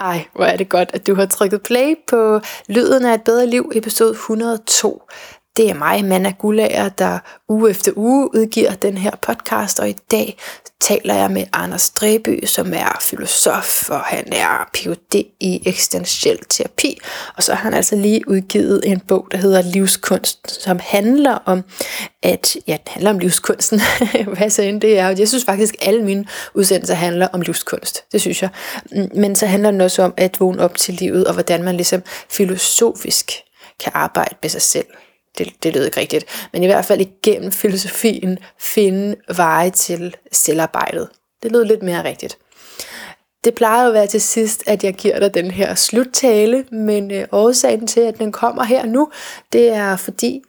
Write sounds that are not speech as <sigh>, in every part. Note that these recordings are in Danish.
Ej, hvor er det godt, at du har trykket play på Lyden af et bedre liv, episode 102. Det er mig, Manna Gullager, der uge efter uge udgiver den her podcast, og i dag taler jeg med Anders Dreby, som er filosof, og han er Ph.D. i eksistentiel terapi. Og så har han altså lige udgivet en bog, der hedder Livskunst, som handler om, at ja, den handler om livskunsten. <laughs> Hvad så end det er. Jeg synes faktisk, at alle mine udsendelser handler om livskunst. Det synes jeg. Men så handler den også om at vågne op til livet, og hvordan man ligesom filosofisk kan arbejde med sig selv det, det lød ikke rigtigt, men i hvert fald igennem filosofien finde veje til selvarbejdet. Det lød lidt mere rigtigt. Det plejer jo at være til sidst, at jeg giver dig den her sluttale, men øh, årsagen til, at den kommer her nu, det er fordi,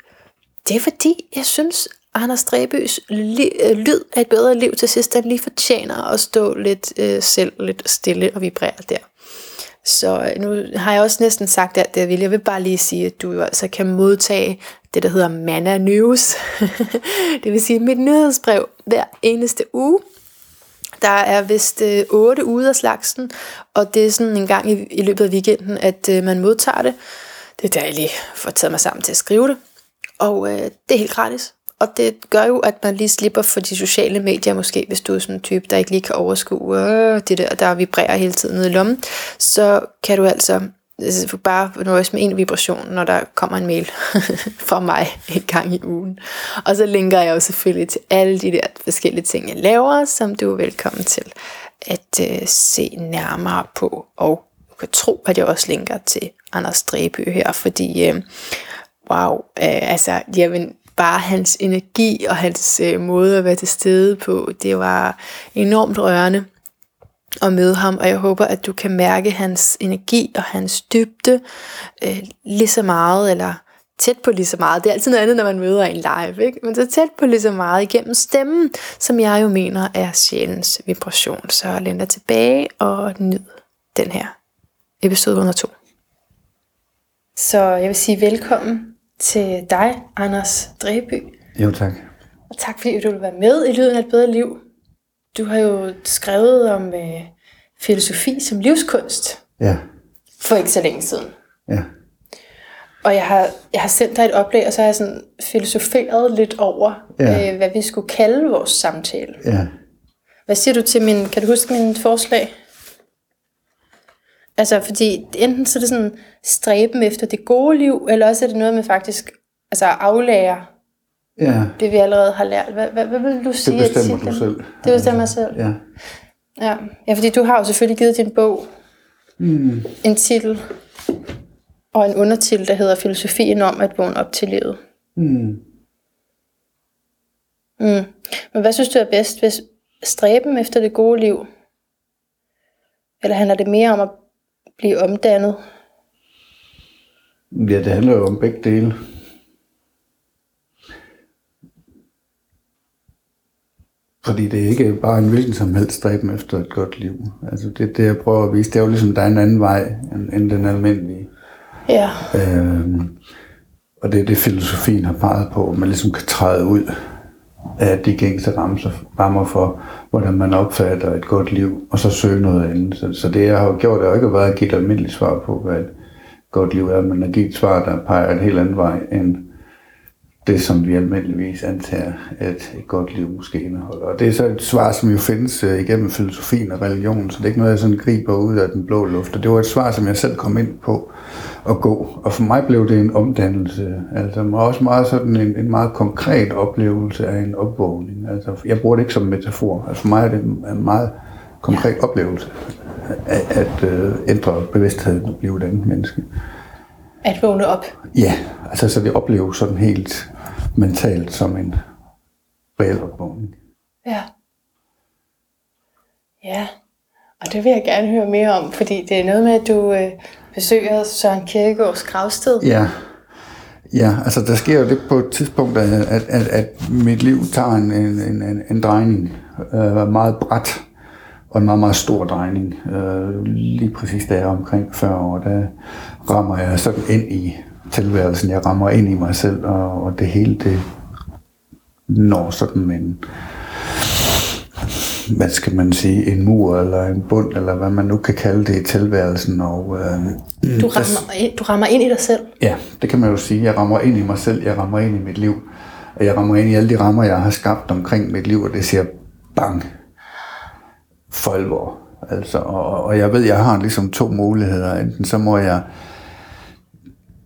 det er fordi, jeg synes, Anders Drebøs li- øh, lyd af et bedre liv til sidst, den lige fortjener at stå lidt øh, selv lidt stille og vibrere der. Så øh, nu har jeg også næsten sagt alt det, jeg vil. Jeg vil bare lige sige, at du jo altså kan modtage det, der hedder Manna News. <laughs> det vil sige mit nyhedsbrev hver eneste uge. Der er vist øh, 8 ude af slagsen, og det er sådan en gang i, i løbet af weekenden, at øh, man modtager det. Det er der, jeg lige får taget mig sammen til at skrive det. Og øh, det er helt gratis. Og det gør jo, at man lige slipper for de sociale medier måske, hvis du er sådan en type, der ikke lige kan overskue øh, det der, der vibrerer hele tiden nede i lommen. Så kan du altså, altså bare nøjes med en vibration, når der kommer en mail <laughs> fra mig en gang i ugen. Og så linker jeg jo selvfølgelig til alle de der forskellige ting, jeg laver, som du er velkommen til at øh, se nærmere på. Og du kan tro, at jeg også linker til Anders Dræby her, fordi øh, wow, øh, altså, jamen, bare hans energi og hans øh, måde at være til stede på, det var enormt rørende at møde ham, og jeg håber, at du kan mærke hans energi og hans dybde øh, lige så meget, eller tæt på lige så meget. Det er altid noget andet, når man møder en live, ikke? men så tæt på lige så meget igennem stemmen, som jeg jo mener er sjælens vibration. Så læn dig tilbage og nyd den her episode 102. Så jeg vil sige velkommen til dig, Anders Dreby. Jo, tak. Og tak fordi du vil være med i Lyden af et bedre liv. Du har jo skrevet om øh, filosofi som livskunst. Ja. For ikke så længe siden. Ja. Og jeg har, jeg har sendt dig et oplæg, og så har jeg sådan filosoferet lidt over, ja. øh, hvad vi skulle kalde vores samtale. Ja. Hvad siger du til min, kan du huske min forslag? Altså, fordi enten så er det sådan stræben efter det gode liv, eller også er det noget med faktisk altså aflære Ja. Det vi allerede har lært. Hvad, hvad, hvad vil du sige? Det bestemmer du selv. Det bestemmer jeg selv. Ja. ja. Ja, fordi du har jo selvfølgelig givet din bog mm. en titel og en undertitel, der hedder Filosofien om at vågne op til livet. Mm. Mm. Men hvad synes du er bedst? Hvis stræben efter det gode liv? Eller handler det mere om at blive omdannet? Ja, det handler jo om begge dele. Fordi det er ikke bare en hvilken som helst stræben efter et godt liv. Altså det, det jeg prøver at vise, det er jo ligesom, der er en anden vej end, end den almindelige. Ja. Øhm, og det er det, filosofien har peget på, at man ligesom kan træde ud af de gængse rammer for, hvordan man opfatter et godt liv, og så søge noget andet. Så, så det, jeg har gjort, er jo ikke været at give et almindeligt svar på, hvad et godt liv er, men at give et svar, der peger en helt anden vej, end det, som vi almindeligvis antager, at et godt liv måske indeholder. Og det er så et svar, som jo findes uh, igennem filosofien og religionen, så det er ikke noget, jeg sådan griber ud af den blå luft. Og det var et svar, som jeg selv kom ind på at gå. Og for mig blev det en omdannelse. Altså også meget sådan en, en meget konkret oplevelse af en opvågning. Altså, jeg bruger det ikke som metafor. Altså for mig er det en meget konkret ja. oplevelse at, at uh, ændre bevidstheden og blive et andet menneske. At vågne op? Ja, altså så det opleves sådan helt mentalt som en reel opvågning. Ja. Ja, og det vil jeg gerne høre mere om, fordi det er noget med, at du øh, besøger Søren Kierkegaards gravsted. Ja. Ja, altså der sker jo det på et tidspunkt, at, at, at, at mit liv tager en, en, en, en drejning, øh, meget bræt, og en meget, meget stor drejning. Øh, lige præcis da jeg er omkring 40 år, der rammer jeg sådan ind i tilværelsen. Jeg rammer ind i mig selv, og, og det hele det når sådan en hvad skal man sige, en mur eller en bund, eller hvad man nu kan kalde det i tilværelsen. Og, øh, Du rammer, du rammer ind i dig selv. Ja, det kan man jo sige. Jeg rammer ind i mig selv, jeg rammer ind i mit liv. Og jeg rammer ind i alle de rammer, jeg har skabt omkring mit liv, og det siger bang for alvor. Altså, og, og jeg ved, jeg har ligesom to muligheder. Enten så må jeg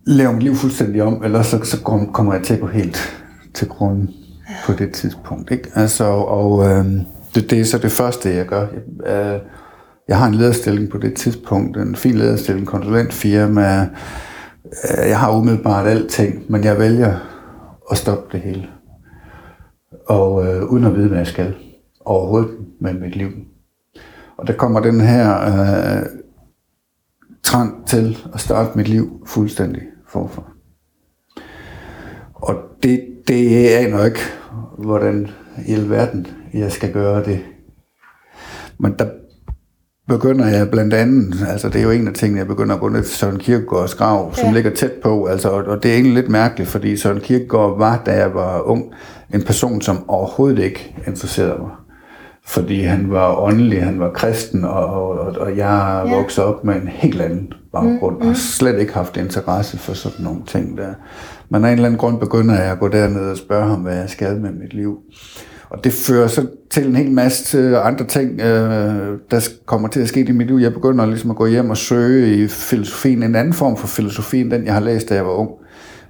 lave mit liv fuldstændig om, eller så, så kommer jeg til at gå helt til grunden på det tidspunkt. Ikke? Altså, og øh, det, det er så det første, jeg gør. Jeg, øh, jeg har en lederstilling på det tidspunkt, en fin lederstilling, konsulentfirma. Øh, jeg har umiddelbart alting, men jeg vælger at stoppe det hele. Og øh, uden at vide, hvad jeg skal overhovedet med mit liv. Og der kommer den her øh, trang til at starte mit liv fuldstændig forfra. Og det, det aner ikke, hvordan i alverden jeg skal gøre det. Men der begynder jeg blandt andet, altså det er jo en af tingene, jeg begynder at gå ned til Søren Kierkegaards grav, som ja. ligger tæt på, altså, og det er egentlig lidt mærkeligt, fordi Søren Kierkegaard var, da jeg var ung, en person, som overhovedet ikke interesserede mig. Fordi han var åndelig, han var kristen, og, og, og jeg ja. voksede op med en helt anden baggrund, mm, mm. og slet ikke haft interesse for sådan nogle ting der. Men af en eller anden grund begynder jeg at gå derned og spørge ham, hvad jeg skal med mit liv. Og det fører så til en hel masse andre ting, øh, der kommer til at ske i mit liv. Jeg begynder ligesom at gå hjem og søge i filosofien, en anden form for filosofi, end den jeg har læst, da jeg var ung.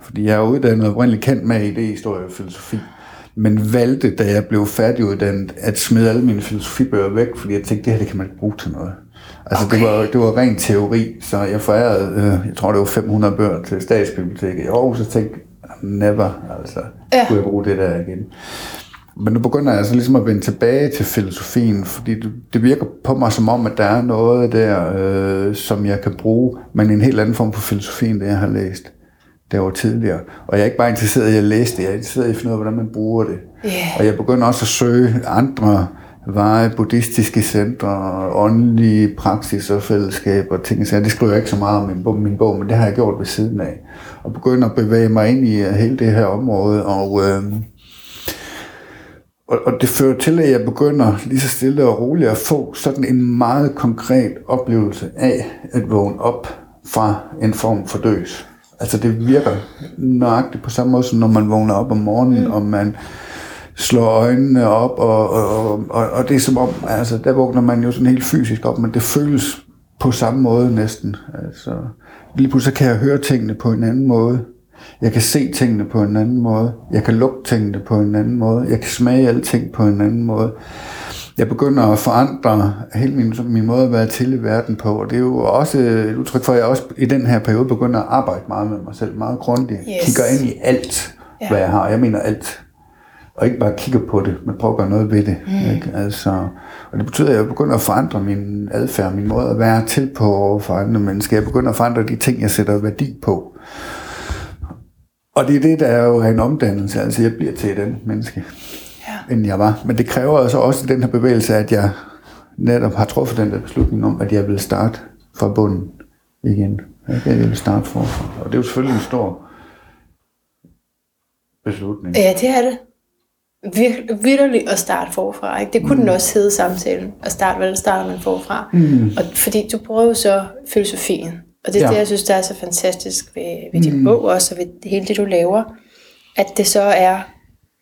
Fordi jeg er uddannet oprindeligt kendt med idéhistorie og filosofi. Men valgte, da jeg blev færdiguddannet, at smide alle mine filosofibøger væk, fordi jeg tænkte, det her det kan man ikke bruge til noget. Altså okay. det, var, det var ren teori, så jeg forærede, øh, jeg tror det var 500 bøger til statsbiblioteket i Aarhus, og tænkte, never, altså, ja. skulle jeg bruge det der igen. Men nu begynder jeg altså ligesom at vende tilbage til filosofien, fordi det, virker på mig som om, at der er noget der, øh, som jeg kan bruge, men en helt anden form for filosofi, end det jeg har læst var tidligere. Og jeg er ikke bare interesseret i at læse det, jeg er interesseret i at finde ud af, hvordan man bruger det. Yeah. Og jeg begynder også at søge andre veje, buddhistiske centre, åndelige praksis og fællesskaber og ting. Så det skriver jeg ikke så meget om min bog, min bog, men det har jeg gjort ved siden af. Og begynder at bevæge mig ind i hele det her område. Og, øh, og, og det fører til, at jeg begynder lige så stille og roligt at få sådan en meget konkret oplevelse af at vågne op fra en form for døs. Altså det virker nøjagtigt på samme måde, som når man vågner op om morgenen, mm. og man slår øjnene op, og, og, og, og det er som om, altså der vågner man jo sådan helt fysisk op, men det føles på samme måde næsten. Altså, lige pludselig kan jeg høre tingene på en anden måde. Jeg kan se tingene på en anden måde. Jeg kan lugte tingene på en anden måde. Jeg kan smage alle ting på en anden måde. Jeg begynder at forandre hele min, min måde at være til i verden på, og det er jo også et udtryk for, at jeg også i den her periode begynder at arbejde meget med mig selv, meget grundigt. Yes. Kigger ind i alt, ja. hvad jeg har. Jeg mener alt. Og ikke bare kigger på det, men prøver at gøre noget ved det. Mm. Ikke? Altså, og det betyder, at jeg begynder at forandre min adfærd, min måde at være til på over for andre mennesker. Jeg begynder at forandre de ting, jeg sætter værdi på. Og det er det, der er jo en omdannelse. Altså, jeg bliver til den menneske, ja. end jeg var. Men det kræver altså også den her bevægelse, at jeg netop har truffet den der beslutning om, at jeg vil starte fra bunden igen. Jeg vil starte forfra. Og det er jo selvfølgelig en stor beslutning. Ja, det er det. Vir- virkelig at starte forfra. Ikke? Det kunne mm. den også hedde samtalen. At starte, hvordan starter man forfra? Mm. Og fordi du prøver så filosofien. Og det er ja. det, jeg synes, der er så fantastisk ved, ved din mm. bog også, og ved hele det, du laver. At det så er,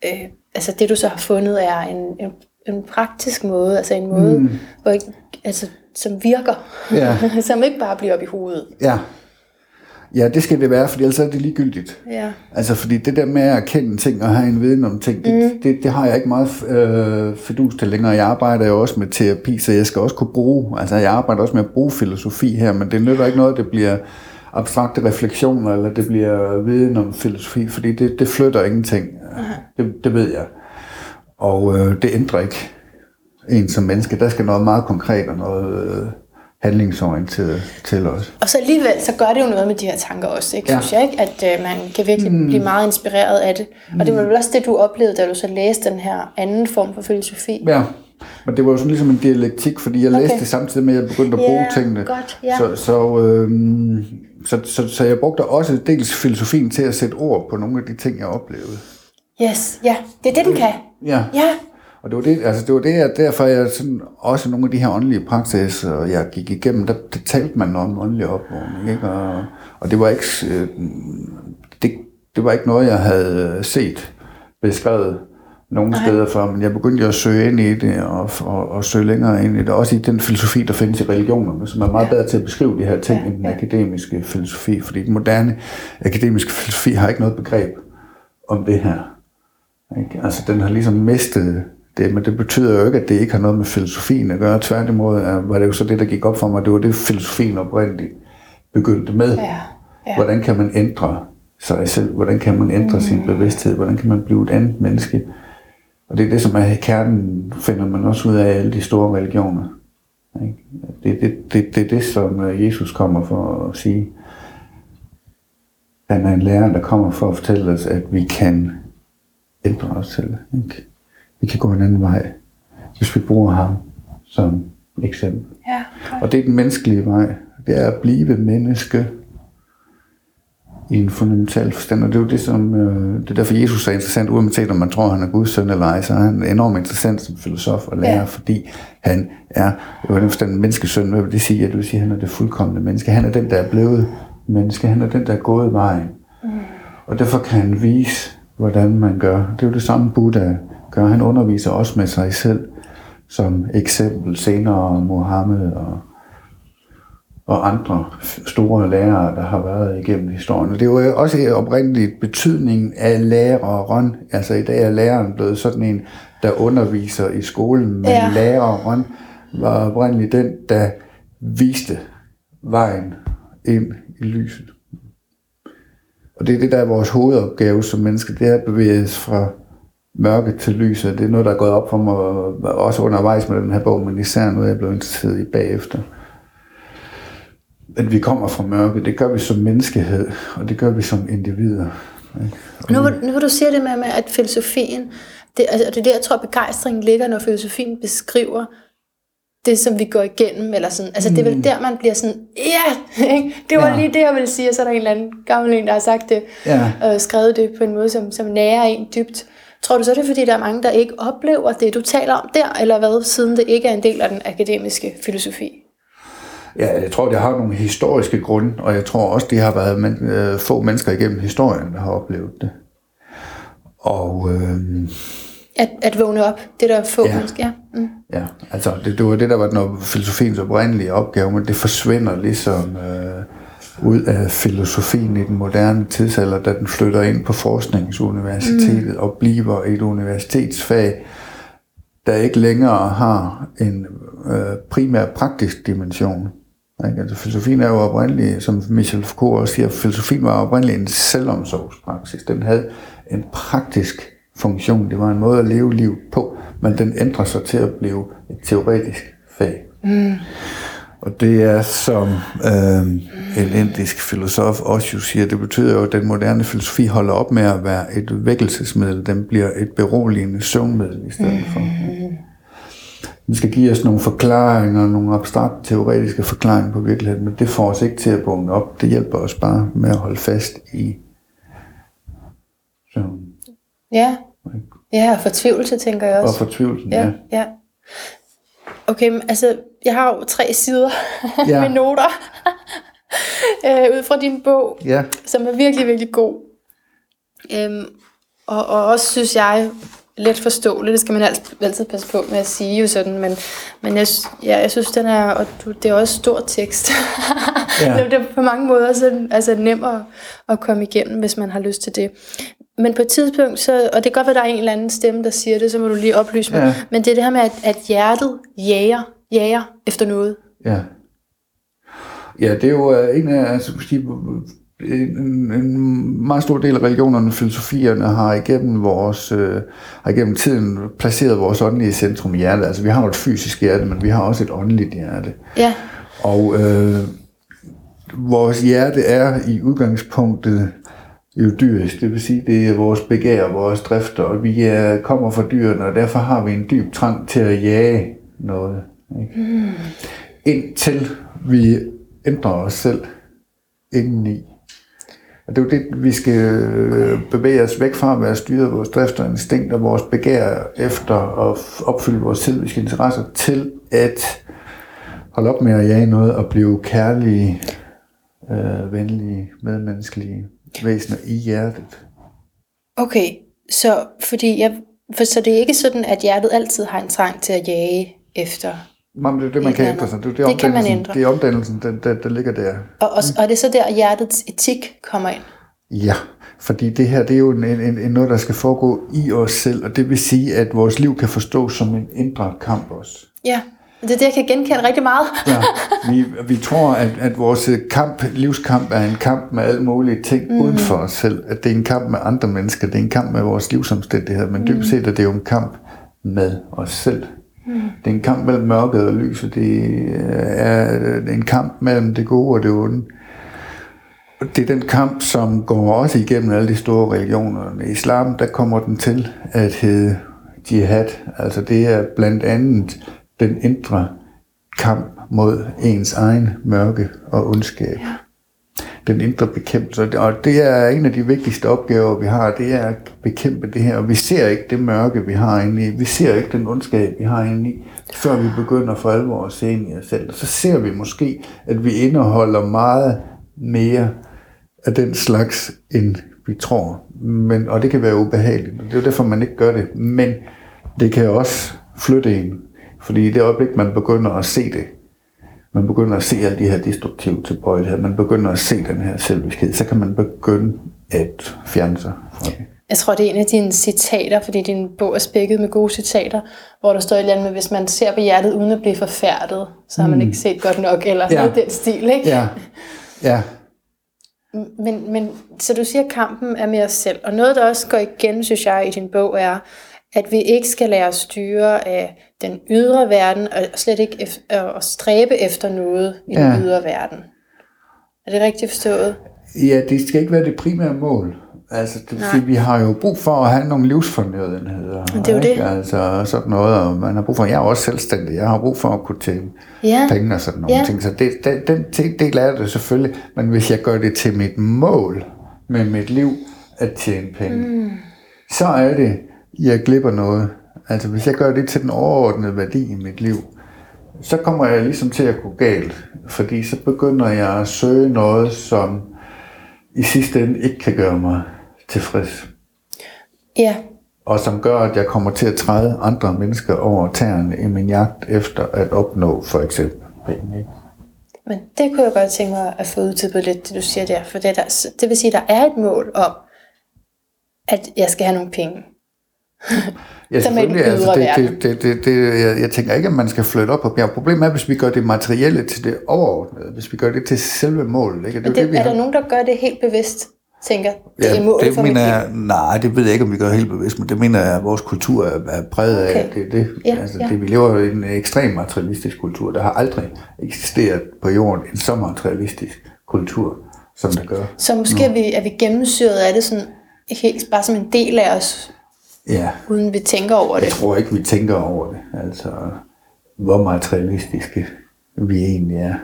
øh, altså det du så har fundet er en, en, en praktisk måde, altså en måde, mm. hvor, altså, som virker, ja. <laughs> som ikke bare bliver op i hovedet. Ja. Ja, det skal det være, for ellers er det ligegyldigt. Ja. Altså, fordi det der med at erkende ting og have en viden om ting, det, mm. det, det har jeg ikke meget øh, fedus til længere. Jeg arbejder jo også med terapi, så jeg skal også kunne bruge, altså jeg arbejder også med at bruge filosofi her, men det nytter ikke noget, det bliver abstrakte refleksioner, eller det bliver viden om filosofi, fordi det, det flytter ingenting. Det, det ved jeg. Og øh, det ændrer ikke en som menneske. Der skal noget meget konkret og noget... Øh, handlingsorienteret til os. Og så alligevel, så gør det jo noget med de her tanker også, ikke? Ja. Synes jeg ikke, at øh, man kan virkelig mm. blive meget inspireret af det. Og det var vel også det, du oplevede, da du så læste den her anden form for filosofi. Ja, men det var jo sådan ligesom en dialektik, fordi jeg okay. læste det samtidig med, at jeg begyndte at bruge yeah, tingene. Godt, ja. så, så, øh, så, så, så jeg brugte også dels filosofien til at sætte ord på nogle af de ting, jeg oplevede. Yes, ja, det er det, den kan. Ja. ja. Og det var det, altså det var det, jeg, derfor jeg sådan, også nogle af de her åndelige praksiser, jeg gik igennem, der, der talte man om åndelig opvågning, ikke? Og, og det var ikke, øh, det, det var ikke noget, jeg havde set beskrevet nogle Nej. steder før, men jeg begyndte at søge ind i det, og, og, og søge længere ind i det, også i den filosofi, der findes i religionerne, som er meget bedre til at beskrive de her ting, ja, end den akademiske filosofi, fordi den moderne akademiske filosofi har ikke noget begreb om det her. Ikke? Altså, den har ligesom mistet det, men det betyder jo ikke, at det ikke har noget med filosofien at gøre. Tværtimod var det jo så det, der gik op for mig, det var det, filosofien oprindeligt begyndte med. Ja, ja. Hvordan kan man ændre sig selv? Hvordan kan man ændre mm. sin bevidsthed? Hvordan kan man blive et andet menneske? Og det er det, som er kernen, finder man også ud af alle de store religioner. Ikke? Det er det, det, det, det, som øh, Jesus kommer for at sige. Han er en lærer, der kommer for at fortælle os, at vi kan ændre os selv. Ikke? Vi kan gå en anden vej, hvis vi bruger ham som eksempel. Ja, og det er den menneskelige vej. Det er at blive menneske i en fundamental forstand, og det er jo det, som, øh, det er derfor Jesus er interessant, uanset om man tror, han er Guds søn eller ej, så er han enormt interessant som filosof og lærer, ja. fordi han er, jo den forstand, menneskesøn, hvad vil det sige? Ja, det vil sige, at han er det fuldkommende menneske. Han er den, der er blevet menneske. Han er den, der er gået vejen. Mm. Og derfor kan han vise, hvordan man gør. Det er jo det samme Buddha gør. Han underviser også med sig selv, som eksempel senere Mohammed og og andre store lærere, der har været igennem historien. Og det er jo også oprindeligt betydningen af læreren. Altså i dag er læreren blevet sådan en, der underviser i skolen, men ja. læreren var oprindeligt den, der viste vejen ind i lyset. Og det er det, der er vores hovedopgave som mennesker, det er at bevæge os fra mørke til lyset. Det er noget, der er gået op for mig, også undervejs med den her bog, men især noget, jeg blev interesseret i bagefter at vi kommer fra mørke, det gør vi som menneskehed, og det gør vi som individer. Nu, nu hvor du siger det med, med at filosofien, det, altså, det er der, jeg tror, begejstringen ligger, når filosofien beskriver det, som vi går igennem, eller sådan, altså det er vel mm. der, man bliver sådan, ja, <laughs> yeah! det var ja. lige det, jeg ville sige, og så er der en eller anden gammel en, der har sagt det, ja. og skrevet det på en måde, som, som nærer en dybt. Tror du så, det er, fordi der er mange, der ikke oplever det, du taler om der, eller hvad, siden det ikke er en del af den akademiske filosofi? Ja, jeg tror, det har nogle historiske grunde, og jeg tror også, det har været men, øh, få mennesker igennem historien, der har oplevet det. Og... Øh, at, at vågne op, det der er få ja, mennesker, ja. Mm. Ja, altså det, det var det, der var den filosofiens oprindelige opgave, men det forsvinder ligesom øh, ud af filosofien i den moderne tidsalder, da den flytter ind på forskningsuniversitetet mm. og bliver et universitetsfag, der ikke længere har en øh, primær praktisk dimension. Ikke? Altså, filosofien er jo oprindelig, som Michel Foucault også siger, filosofien var oprindelig en selvomsorgspraksis. Den havde en praktisk funktion. Det var en måde at leve liv på, men den ændrer sig til at blive et teoretisk fag. Mm. Og det er, som øh, en indisk filosof også siger, det betyder jo, at den moderne filosofi holder op med at være et vækkelsesmiddel. Den bliver et beroligende søvnmiddel i stedet for. Den skal give os nogle forklaringer, nogle abstrakt teoretiske forklaringer på virkeligheden, men det får os ikke til at bunge op. Det hjælper os bare med at holde fast i søvn. Ja. Ja, og fortvivlelse, tænker jeg også. Og fortvivlelsen, ja. ja. ja. Okay, men altså, jeg har jo tre sider <laughs> ja. med noter <laughs> øh, ud fra din bog, ja. som er virkelig, virkelig god. Øhm, og, og også synes jeg let forståeligt, det skal man altid, altid passe på med at sige jo sådan, men, men jeg, ja, jeg synes, den er, og det er også stor tekst. <laughs> Ja. det er på mange måder så, altså nemmere at komme igennem, hvis man har lyst til det. Men på et tidspunkt, så, og det kan godt være, at der er en eller anden stemme, der siger det, så må du lige oplyse mig, ja. men det er det her med, at, at hjertet jager, jager efter noget. Ja. Ja, det er jo øh, en af, altså, en, en meget stor del af religionerne og filosofierne har igennem, vores, øh, har igennem tiden placeret vores åndelige centrum i hjertet. Altså vi har jo et fysisk hjerte, men vi har også et åndeligt hjerte. Ja. Og øh, vores hjerte er i udgangspunktet jo dyrisk, det vil sige, det er vores begær, vores drifter, og vi er, kommer fra dyrene, og derfor har vi en dyb trang til at jage noget. Ikke? Mm. Indtil vi ændrer os selv indeni Og det er jo det, vi skal øh, bevæge os væk fra at være styret af vores drift og instinkt og vores begær efter at opfylde vores selviske interesser til at holde op med at jage noget og blive kærlige, øh, venlige, medmenneskelige væsener i hjertet. Okay, så fordi jeg, for så det er ikke sådan, at hjertet altid har en trang til at jage efter. Jamen, det er det, man kan ændre sig. Det, er andet. Det kan man ændre. Det er omdannelsen, der, der, der ligger der. Og, og, og det er så der, hjertets etik kommer ind. Ja, fordi det her, det er jo en, en, en, noget, der skal foregå i os selv, og det vil sige, at vores liv kan forstås som en indre kamp også. Ja, det er det, jeg kan genkende rigtig meget. Ja, <laughs> vi, vi tror, at, at vores kamp, livskamp er en kamp med alle mulige ting mm. uden for os selv. At det er en kamp med andre mennesker, det er en kamp med vores livsomstændigheder, men dybest set er det jo en kamp med os selv. Mm. Det er en kamp mellem mørket og lyset. Øh, det er en kamp mellem det gode og det onde. Og Det er den kamp, som går også igennem alle de store religioner. I islam, der kommer den til at hedde jihad. Altså det er blandt andet den indre kamp mod ens egen mørke og ondskab. Ja. Den indre bekæmpelse. Og det er en af de vigtigste opgaver, vi har, det er at bekæmpe det her. Og vi ser ikke det mørke, vi har inde i. Vi ser ikke den ondskab, vi har inde i, før vi begynder for alvor at se ind i os selv. Og så ser vi måske, at vi indeholder meget mere af den slags, end vi tror. Men, og det kan være ubehageligt, og det er jo derfor, man ikke gør det. Men det kan også flytte en. Fordi i det øjeblik, man begynder at se det, man begynder at se alle de her destruktive tilbøjeligheder, man begynder at se den her selviskhed, så kan man begynde at fjerne sig fra det. Jeg tror, det er en af dine citater, fordi din bog er spækket med gode citater, hvor der står et eller andet med, hvis man ser på hjertet uden at blive forfærdet, så har man ikke set godt nok, eller Ja. noget den stil, ikke? Ja, ja, Men, men, så du siger, at kampen er med os selv. Og noget, der også går igen, synes jeg, i din bog, er, at vi ikke skal lade os styre af den ydre verden, og slet ikke ef- at stræbe efter noget i ja. Den ydre verden. Er det rigtigt forstået? ja, det skal ikke være det primære mål. Altså, det, Nej. fordi vi har jo brug for at have nogle livsfornødenheder. Det er jo ikke? det. Altså sådan noget, og man har brug for, jeg er også selvstændig, jeg har brug for at kunne tjene Ja. penge og sådan nogle Ja. ting. Så det, den, den del er det selvfølgelig, men hvis jeg gør det til mit mål med mit liv at tjene penge, mm. så er det, jeg glipper noget. Altså hvis jeg gør det til den overordnede værdi i mit liv, så kommer jeg ligesom til at gå galt, fordi så begynder jeg at søge noget, som i sidste ende ikke kan gøre mig tilfreds Ja. og som gør, at jeg kommer til at træde andre mennesker over tæerne i min jagt efter at opnå for eksempel penge. Men det kunne jeg godt tænke mig at få uddybet lidt, det du siger der. For det, er der, det vil sige, at der er et mål om, at jeg skal have nogle penge. Ja, selvfølgelig. Altså, det, det, det, det, det, jeg, jeg tænker ikke, at man skal flytte op på bjerg. Problemet er, hvis vi gør det materielle til det overordnede. Hvis vi gør det til selve målet. Ikke? Men jo det, vi er har- der nogen, der gør det helt bevidst? Tænker, det er målet det for mener jeg, nej, det ved jeg ikke, om vi gør helt bevidst, men det mener jeg, at vores kultur er, er præget af. Okay. Det, er det. Ja, altså, ja. det. Vi lever i en ekstrem materialistisk kultur. Der har aldrig eksisteret på jorden en så materialistisk kultur, som der gør. Så måske er vi, er vi gennemsyret af det sådan, helt bare som en del af os, Ja, uden vi tænker over jeg det. tror ikke, vi tænker over det. Altså, hvor materialistiske vi egentlig er.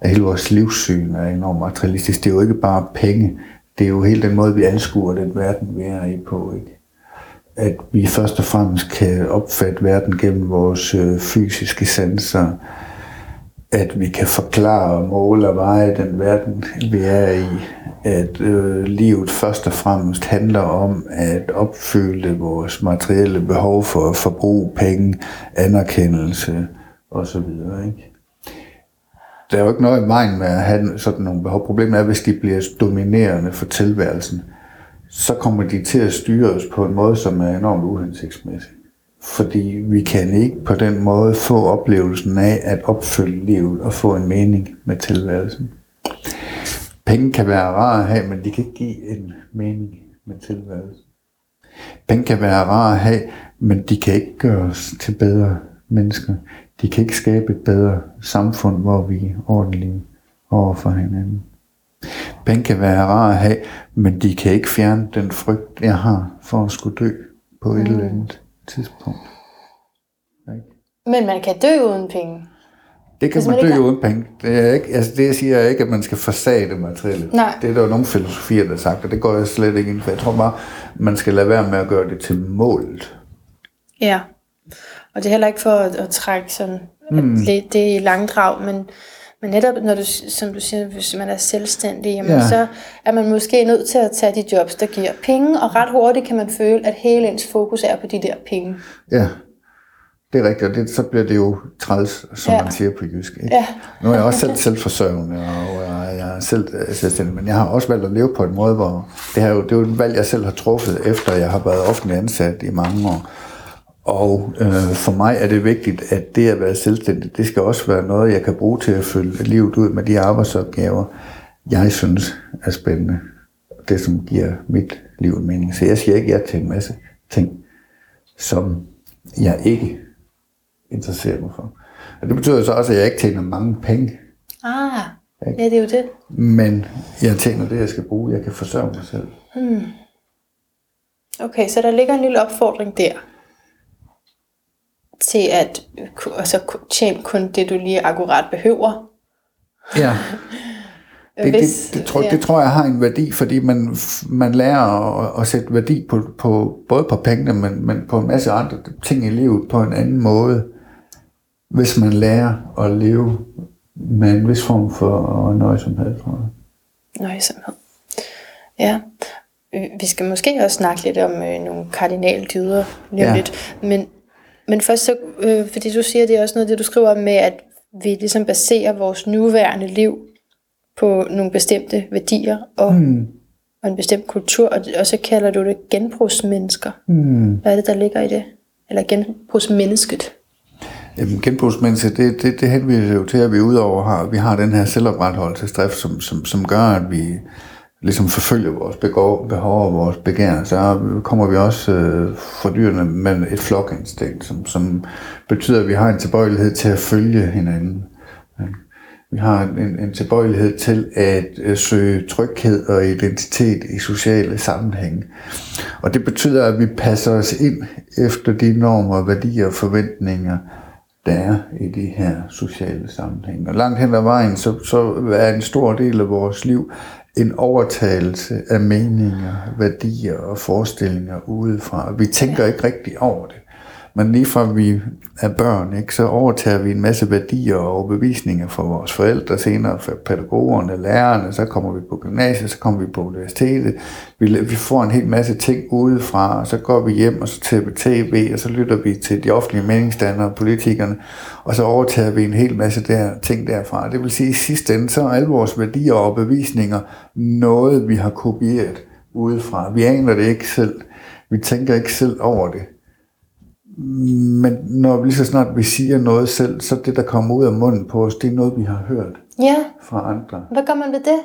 At hele vores livssyn er enormt materialistisk. Det er jo ikke bare penge. Det er jo hele den måde, vi anskuer den verden, vi er i på. Ikke? At vi først og fremmest kan opfatte verden gennem vores øh, fysiske sanser. At vi kan forklare og måle og veje den verden, vi er i. At øh, livet først og fremmest handler om at opfylde vores materielle behov for forbrug, penge, anerkendelse osv. Ikke? Der er jo ikke noget i vejen med at have sådan nogle behov. Problemet er, hvis de bliver dominerende for tilværelsen, så kommer de til at styre os på en måde, som er enormt uhensigtsmæssig. Fordi vi kan ikke på den måde få oplevelsen af at opfylde livet og få en mening med tilværelsen. Penge kan være rare at have, men de kan ikke give en mening med tilværelsen. Penge kan være rare at have, men de kan ikke gøre os til bedre mennesker. De kan ikke skabe et bedre samfund, hvor vi er ordentlige over for hinanden. Penge kan være rare at have, men de kan ikke fjerne den frygt, jeg har for at skulle dø på et eller andet tidspunkt. Ikke? Men man kan dø uden penge. Det kan Hvis man man dø har- uden penge. Det, er ikke, altså det siger jeg ikke, at man skal forsage det materielle. Nej. Det er der jo nogle filosofier, der har sagt, og det går jeg slet ikke ind for. Jeg tror bare, man skal lade være med at gøre det til målet. Ja. Og det er heller ikke for at, at trække sådan mm. det, det er i langdrag, men, men netop når du, som du siger, hvis man er selvstændig, jamen Ja. så er man måske nødt til at tage de jobs, der giver penge, og ret hurtigt kan man føle, at hele ens fokus er på de der penge. Ja, det er rigtigt, og det, så bliver det jo træls, som ja. Man siger på jysk. Ikke? Ja. Nu er jeg også selv selvforsørgende, og jeg er selv øh, selvstændig, men jeg har også valgt at leve på en måde, hvor det, her, jo- det er jo et valg, jeg selv har truffet, efter jeg har været offentlig ansat i mange år. Og øh, for mig er det vigtigt, at det at være selvstændig, det skal også være noget, jeg kan bruge til at følge livet ud med de arbejdsopgaver, jeg synes er spændende. Det, som giver mit liv en mening. Så jeg siger ikke ja til en masse ting, som jeg ikke interesserer mig for. Og det betyder så også, at jeg ikke tjener mange penge, Ah, ja, det er jo det. men jeg tjener det, jeg skal bruge. Jeg kan forsørge mig selv. Okay, så der ligger en lille opfordring der til at altså, ku- tjene kun det, du lige akkurat behøver. Ja. <laughs> Det, Hvis- det, det, tror, ja. det tror jeg har en værdi, fordi man, man lærer at, at sætte værdi på, på både på pengene, men, men på en masse andre ting i livet på en anden måde, hvis man lærer at leve med en vis form for nøjsomhed, tror jeg. Nøjsomhed. Ja. Øh, Vi skal måske også snakke lidt om øh, nogle kardinaldyder lige om Ja. lidt. Men, men først så, øh, fordi du siger, det er også noget, det du skriver med, at vi ligesom baserer vores nuværende liv på nogle bestemte værdier og, hmm. og en bestemt kultur, og, og så kalder du det genbrugsmennesker. Hmm. Hvad er det, der ligger i det? Eller genbrugsmennesket? Jamen, genbrugsmenneske, det, det, det henviser jo til, at vi udover har, vi har den her selvopretholdelsesdrift, som, som, som gør, at vi ligesom forfølger vores begov, behov og vores begær, så kommer vi også øh, fordyrende med et flokinstinkt, som, som betyder, at vi har en tilbøjelighed til at følge hinanden. Vi har en, en tilbøjelighed til at øh, søge tryghed og identitet i sociale sammenhænge. Og det betyder, at vi passer os ind efter de normer, værdier og forventninger, der er i de her sociale sammenhænge. Og langt hen ad vejen, så, så er en stor del af vores liv en overtagelse af meninger, værdier og forestillinger udefra. Vi tænker ikke rigtig over det. Men lige fra vi er børn, ikke, så overtager vi en masse værdier og overbevisninger fra vores forældre, senere fra pædagogerne, lærerne, så kommer vi på gymnasiet, så kommer vi på universitetet. Vi, vi får en hel masse ting udefra, og så går vi hjem, og så ser vi tv, og så lytter vi til de offentlige meningsdannere og politikerne, og så overtager vi en hel masse der, ting derfra. Det vil sige, at i sidste ende, så er alle vores værdier og overbevisninger noget, vi har kopieret udefra. Vi aner det ikke selv. Vi tænker ikke selv over det. Men når lige så snart vi siger noget selv, så det, der kommer ud af munden på os, det er noget, vi har hørt Ja, fra andre. hvad gør man ved det?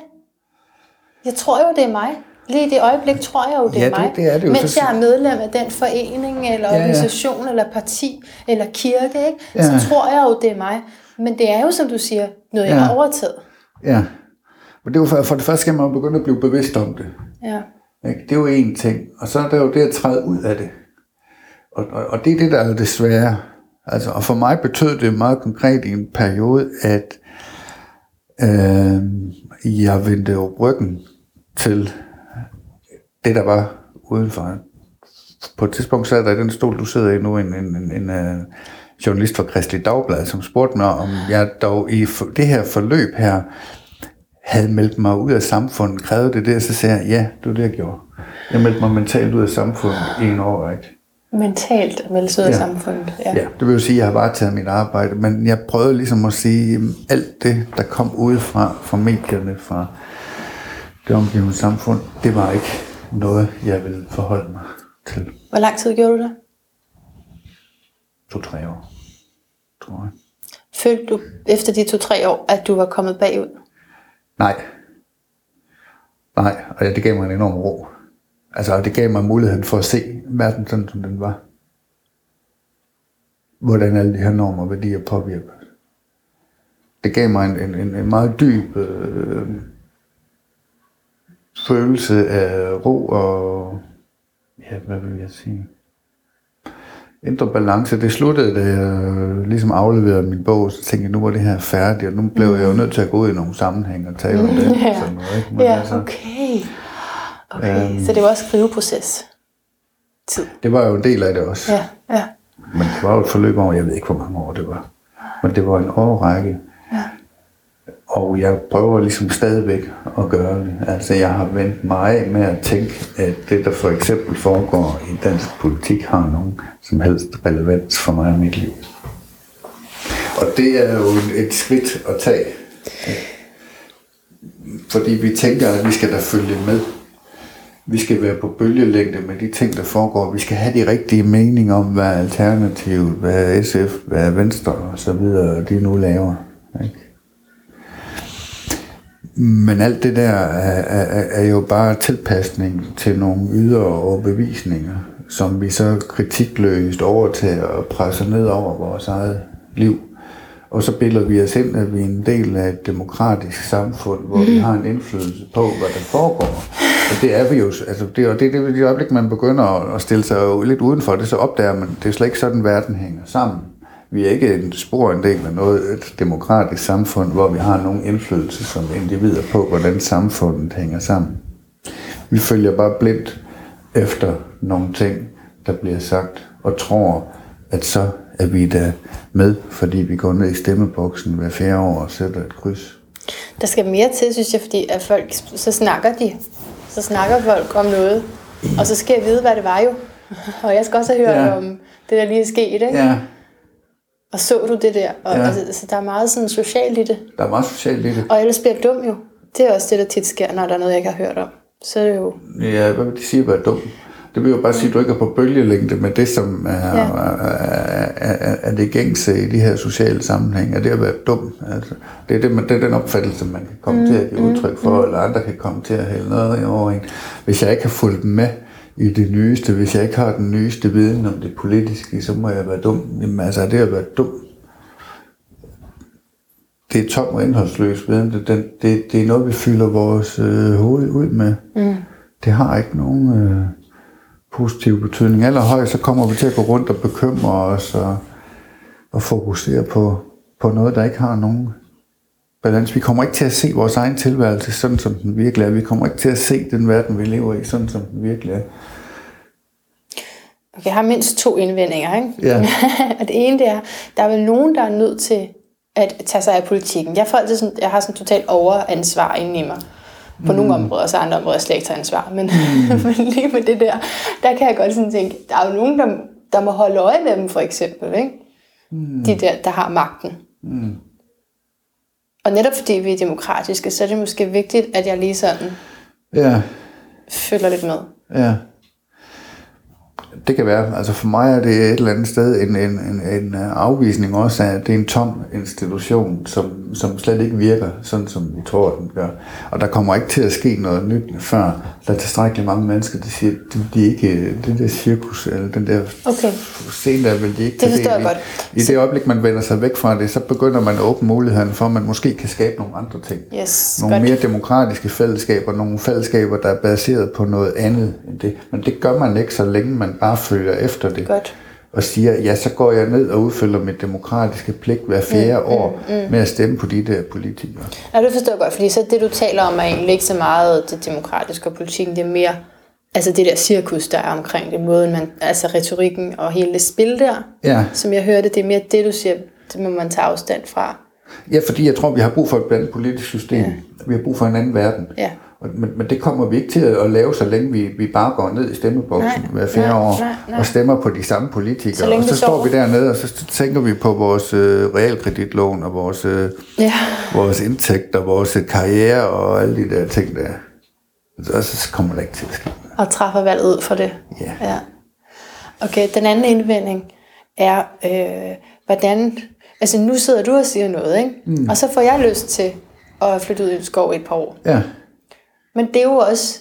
Jeg tror jo, det er mig. Lige i det øjeblik tror jeg jo, det er Ja, det- mig. det er det jo. Mens Så- jeg er medlem af den forening, eller Ja, ja. organisation, eller parti, eller kirke, ikke? Ja. så tror jeg jo, det er mig. Men det er jo, som du siger, noget, jeg Ja. har overtaget. Ja. Men det er jo for, for det første skal man begynde at blive bevidst om det. Ja. Ikke? Det er jo én ting. Og så er der jo det at træde ud af det. Og, og, og det er det, der er det svære. Altså, og for mig betød det meget konkret i en periode, at øh, jeg vendte ryggen til det, der var udenfor. På et tidspunkt sad der i den stol, du sidder i nu, en, en, en, en uh, journalist fra Kristelig Dagblad, som spurgte mig, om jeg dog i for, det her forløb her, havde meldt mig ud af samfundet, krævede det der, så sagde jeg, ja, det var det, jeg gjorde. Jeg meldte mig mentalt ud af samfundet i en år, ikke? Mentalt at melde sig ud af Ja. samfundet. Ja. Ja, det vil jo sige, at jeg har bare taget mit arbejde, men jeg prøvede ligesom at sige, at alt det, der kom udefra, fra medierne, fra det omgivende samfund, det var ikke noget, jeg ville forholde mig til. Hvor lang tid gjorde du det? To-tre år, tror jeg. Følte du efter de to-tre år, at du var kommet bagud? Nej. Nej, og det gav mig en enorm ro. Altså, det gav mig muligheden for at se verden sådan, som den var. Hvordan alle de her normer og værdier påvirker os. Det gav mig en, en, en, en meget dyb øh, følelse af ro og, ja, hvad vil jeg sige? indre balance. Det sluttede, da jeg ligesom afleverede min bog, så tænkte jeg, nu var det her færdigt, og nu blev jeg jo nødt til at gå ud i nogle sammenhæng og tale om det. <laughs> Ja. Sådan noget, ikke? Men Ja, altså, okay. Okay, øhm, så det var også skriveproces. Tid. det var jo en del af det også. Ja, ja. Men det var jo et forløb over, jeg ved ikke, hvor mange år det var. Men det var en årrække. Ja. Og jeg prøver ligesom stadigvæk at gøre det. Altså jeg har vendt mig af med at tænke, at det, der for eksempel foregår i dansk politik, har nogen som helst relevans for mig og mit liv. Og det er jo et skridt at tage. Fordi vi tænker, at vi skal da følge med. Vi skal være på bølgelængde med de ting, der foregår. Vi skal have de rigtige meninger om, hvad er Alternativet, hvad SF, hvad Venstre og så videre, de nu laver. Ikke? Men alt det der er, er, er jo bare tilpasning til nogle ydre overbevisninger, som vi så kritikløst overtager og presser ned over vores eget liv. Og så billeder vi os ind, at vi er en del af et demokratisk samfund, hvor vi har en indflydelse på, hvad der foregår. Og det er vi jo, altså det, og det det, det øjeblik, man begynder at, stille sig lidt udenfor det, så opdager man, det er slet ikke sådan, verden hænger sammen. Vi er ikke en spor en del af noget, et demokratisk samfund, hvor vi har nogen indflydelse som individer på, hvordan samfundet hænger sammen. Vi følger bare blindt efter nogle ting, der bliver sagt, og tror, at så er vi da med, fordi vi går ned i stemmeboksen hver fjerde år og sætter et kryds. Der skal mere til, synes jeg, fordi at folk, så snakker de. Så snakker folk om noget. Og så skal jeg vide, hvad det var jo. <laughs> Og jeg skal også have hørt Ja. om det, der lige er sket, ikke? Ja, Og så du det der? Og, Ja. altså, så der er meget sådan socialt i det. der er meget socialt i det. Og ellers bliver jeg dum jo. Det er også det, der tit sker, når der er noget, jeg ikke har hørt om. Så er det jo... Ja, hvad vil de sige, hvad er dumt? Det vil jo bare sige, at du ikke er på bølgelængde med det, som er, Ja. er, er, er, det gængse i de her sociale sammenhænge. Er det at være dum? Altså, det, er det, man, det er den opfattelse, man kan komme mm, til at give udtryk for, mm. eller andre kan komme til at hælde noget over en. Hvis jeg ikke har fulgt med i det nyeste, hvis jeg ikke har den nyeste viden om det politiske, så må jeg være dum. Jamen altså, det at være dum? Det er tom og indholdsløs viden. Det, det, det, det er noget, vi fylder vores øh, hoved ud med. Mm. Det har ikke nogen øh, positiv betydning. Allerhøjst så kommer vi til at gå rundt og bekymre os og, og fokusere på, på noget, der ikke har nogen balance. Vi kommer ikke til at se vores egen tilværelse sådan, som den virkelig er. Vi kommer ikke til at se den verden, vi lever i, sådan, som den virkelig er. Okay, jeg har mindst to indvendinger, ikke? Ja. <laughs> og det ene, det er, der er vel nogen, der er nødt til at tage sig af politikken. Jeg, får altid sådan, jeg har sådan totalt overansvar inde i mig. På mm. nogle områder, og så andre områder, slet ikke tager ansvar. Men, mm. <laughs> men lige med det der, der kan jeg godt sådan tænke, der er jo nogen, der, der må holde øje med dem, for eksempel. Ikke? Mm. De der, der har magten. Mm. Og netop fordi vi er demokratiske, så er det måske vigtigt, at jeg lige sådan Ja, følger lidt med. ja. Det kan være. Altså for mig er det et eller andet sted en, en, en, en afvisning også af, at det er en tom institution, som, som slet ikke virker, sådan som vi tror, den gør. Og der kommer ikke til at ske noget nyt, før der er tilstrækkeligt mange mennesker, der siger, at de, de ikke, det der cirkus, eller den der Okay. scene der, vil de ikke Det forstår jeg i. I det øjeblik, man vender sig væk fra det, så begynder man at åbne muligheden for, at man måske kan skabe nogle andre ting. Yes, nogle godt. mere demokratiske fællesskaber, nogle fællesskaber, der er baseret på noget andet end det. Men det gør man ikke, så længe man bare følger efter det. Godt. Og siger, ja, så går jeg ned og udfylder mit demokratiske pligt hver fjerde mm, år mm, mm. med at stemme på de der politikere. Ja, det forstår jeg godt, fordi så det, du taler om, er egentlig ikke så meget det demokratiske og politikken, det er mere altså det der cirkus, der er omkring det, måden man, altså retorikken og hele det spil der, Ja. som jeg hørte, det er mere det, du siger, det må man tage afstand fra. Ja, fordi jeg tror, vi har brug for et andet politisk system. Ja. Vi har brug for en anden verden. Ja. Og- Men, men det kommer vi ikke til at lave, så længe vi, vi bare går ned i stemmeboksen Nej, hver fjerde nej, år nej, nej. og stemmer på de samme politikere. Så og så vi står sover. vi dernede, og så tænker vi på vores øh, realkreditlån og vores, øh, Ja. vores indtægter, vores karriere og alle de der ting der. Og så kommer det ikke til at ske. Og træffer valget ud for det. Ja. ja. Okay, den anden indvending er, øh, hvordan... Altså nu sidder du og siger noget, ikke? Mm. Og så får jeg lyst til at flytte ud i en skov i et par år. Ja. Men det er jo også...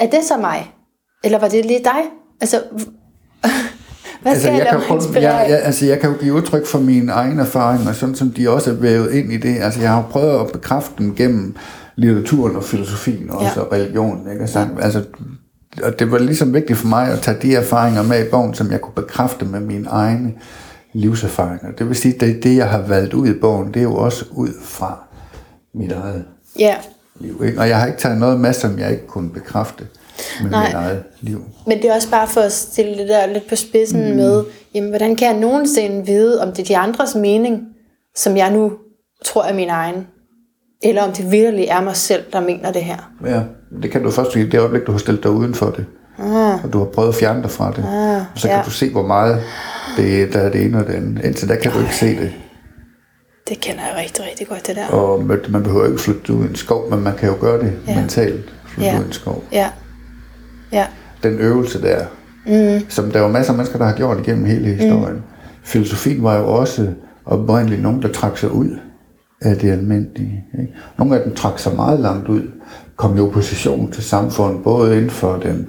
Er det så mig? Eller var det lige dig? Altså... <laughs> Hvad Altså, jeg, kan inspirere jeg, jeg, altså, jeg kan jo give udtryk for mine egne erfaringer, sådan som de også er vævet ind i det. Altså, jeg har jo prøvet at bekræfte dem gennem litteraturen og filosofien også, Ja. ja. og religionen. Ikke? Altså, altså, og det var ligesom vigtigt for mig at tage de erfaringer med i bogen, som jeg kunne bekræfte med mine egne livserfaringer. Det vil sige, at det, det, jeg har valgt ud i bogen, det er jo også ud fra mit eget Ja. Liv. Ikke? Og jeg har ikke taget noget med, som jeg ikke kunne bekræfte med Nej. mit eget liv. Men det er også bare for at stille det der lidt på spidsen mm. med, jamen, hvordan kan jeg nogensinde vide, om det er de andres mening, som jeg nu tror er min egen, eller om det virkelig er mig selv, der mener det her. Ja, det kan du først i det øjeblik, du har stillet dig uden for det. Ah. Og du har prøvet at fjerne dig fra det. Ah, og så kan ja. du se, hvor meget det, der er det ene og det andet. Indtil da kan du ikke se det. Det kender jeg rigtig, rigtig godt, det der. Og man behøver ikke flytte ud i en skov, men man kan jo gøre det Ja. mentalt. Flytte Ja. ud i en skov. Ja. Ja. Den øvelse der, mm. som der er jo masser af mennesker, der har gjort igennem hele historien. Mm. Filosofien var jo også oprindeligt nogen, der trak sig ud af det almindelige. Ikke? Nogle af dem trak sig meget langt ud, kom i opposition til samfundet, både inden for den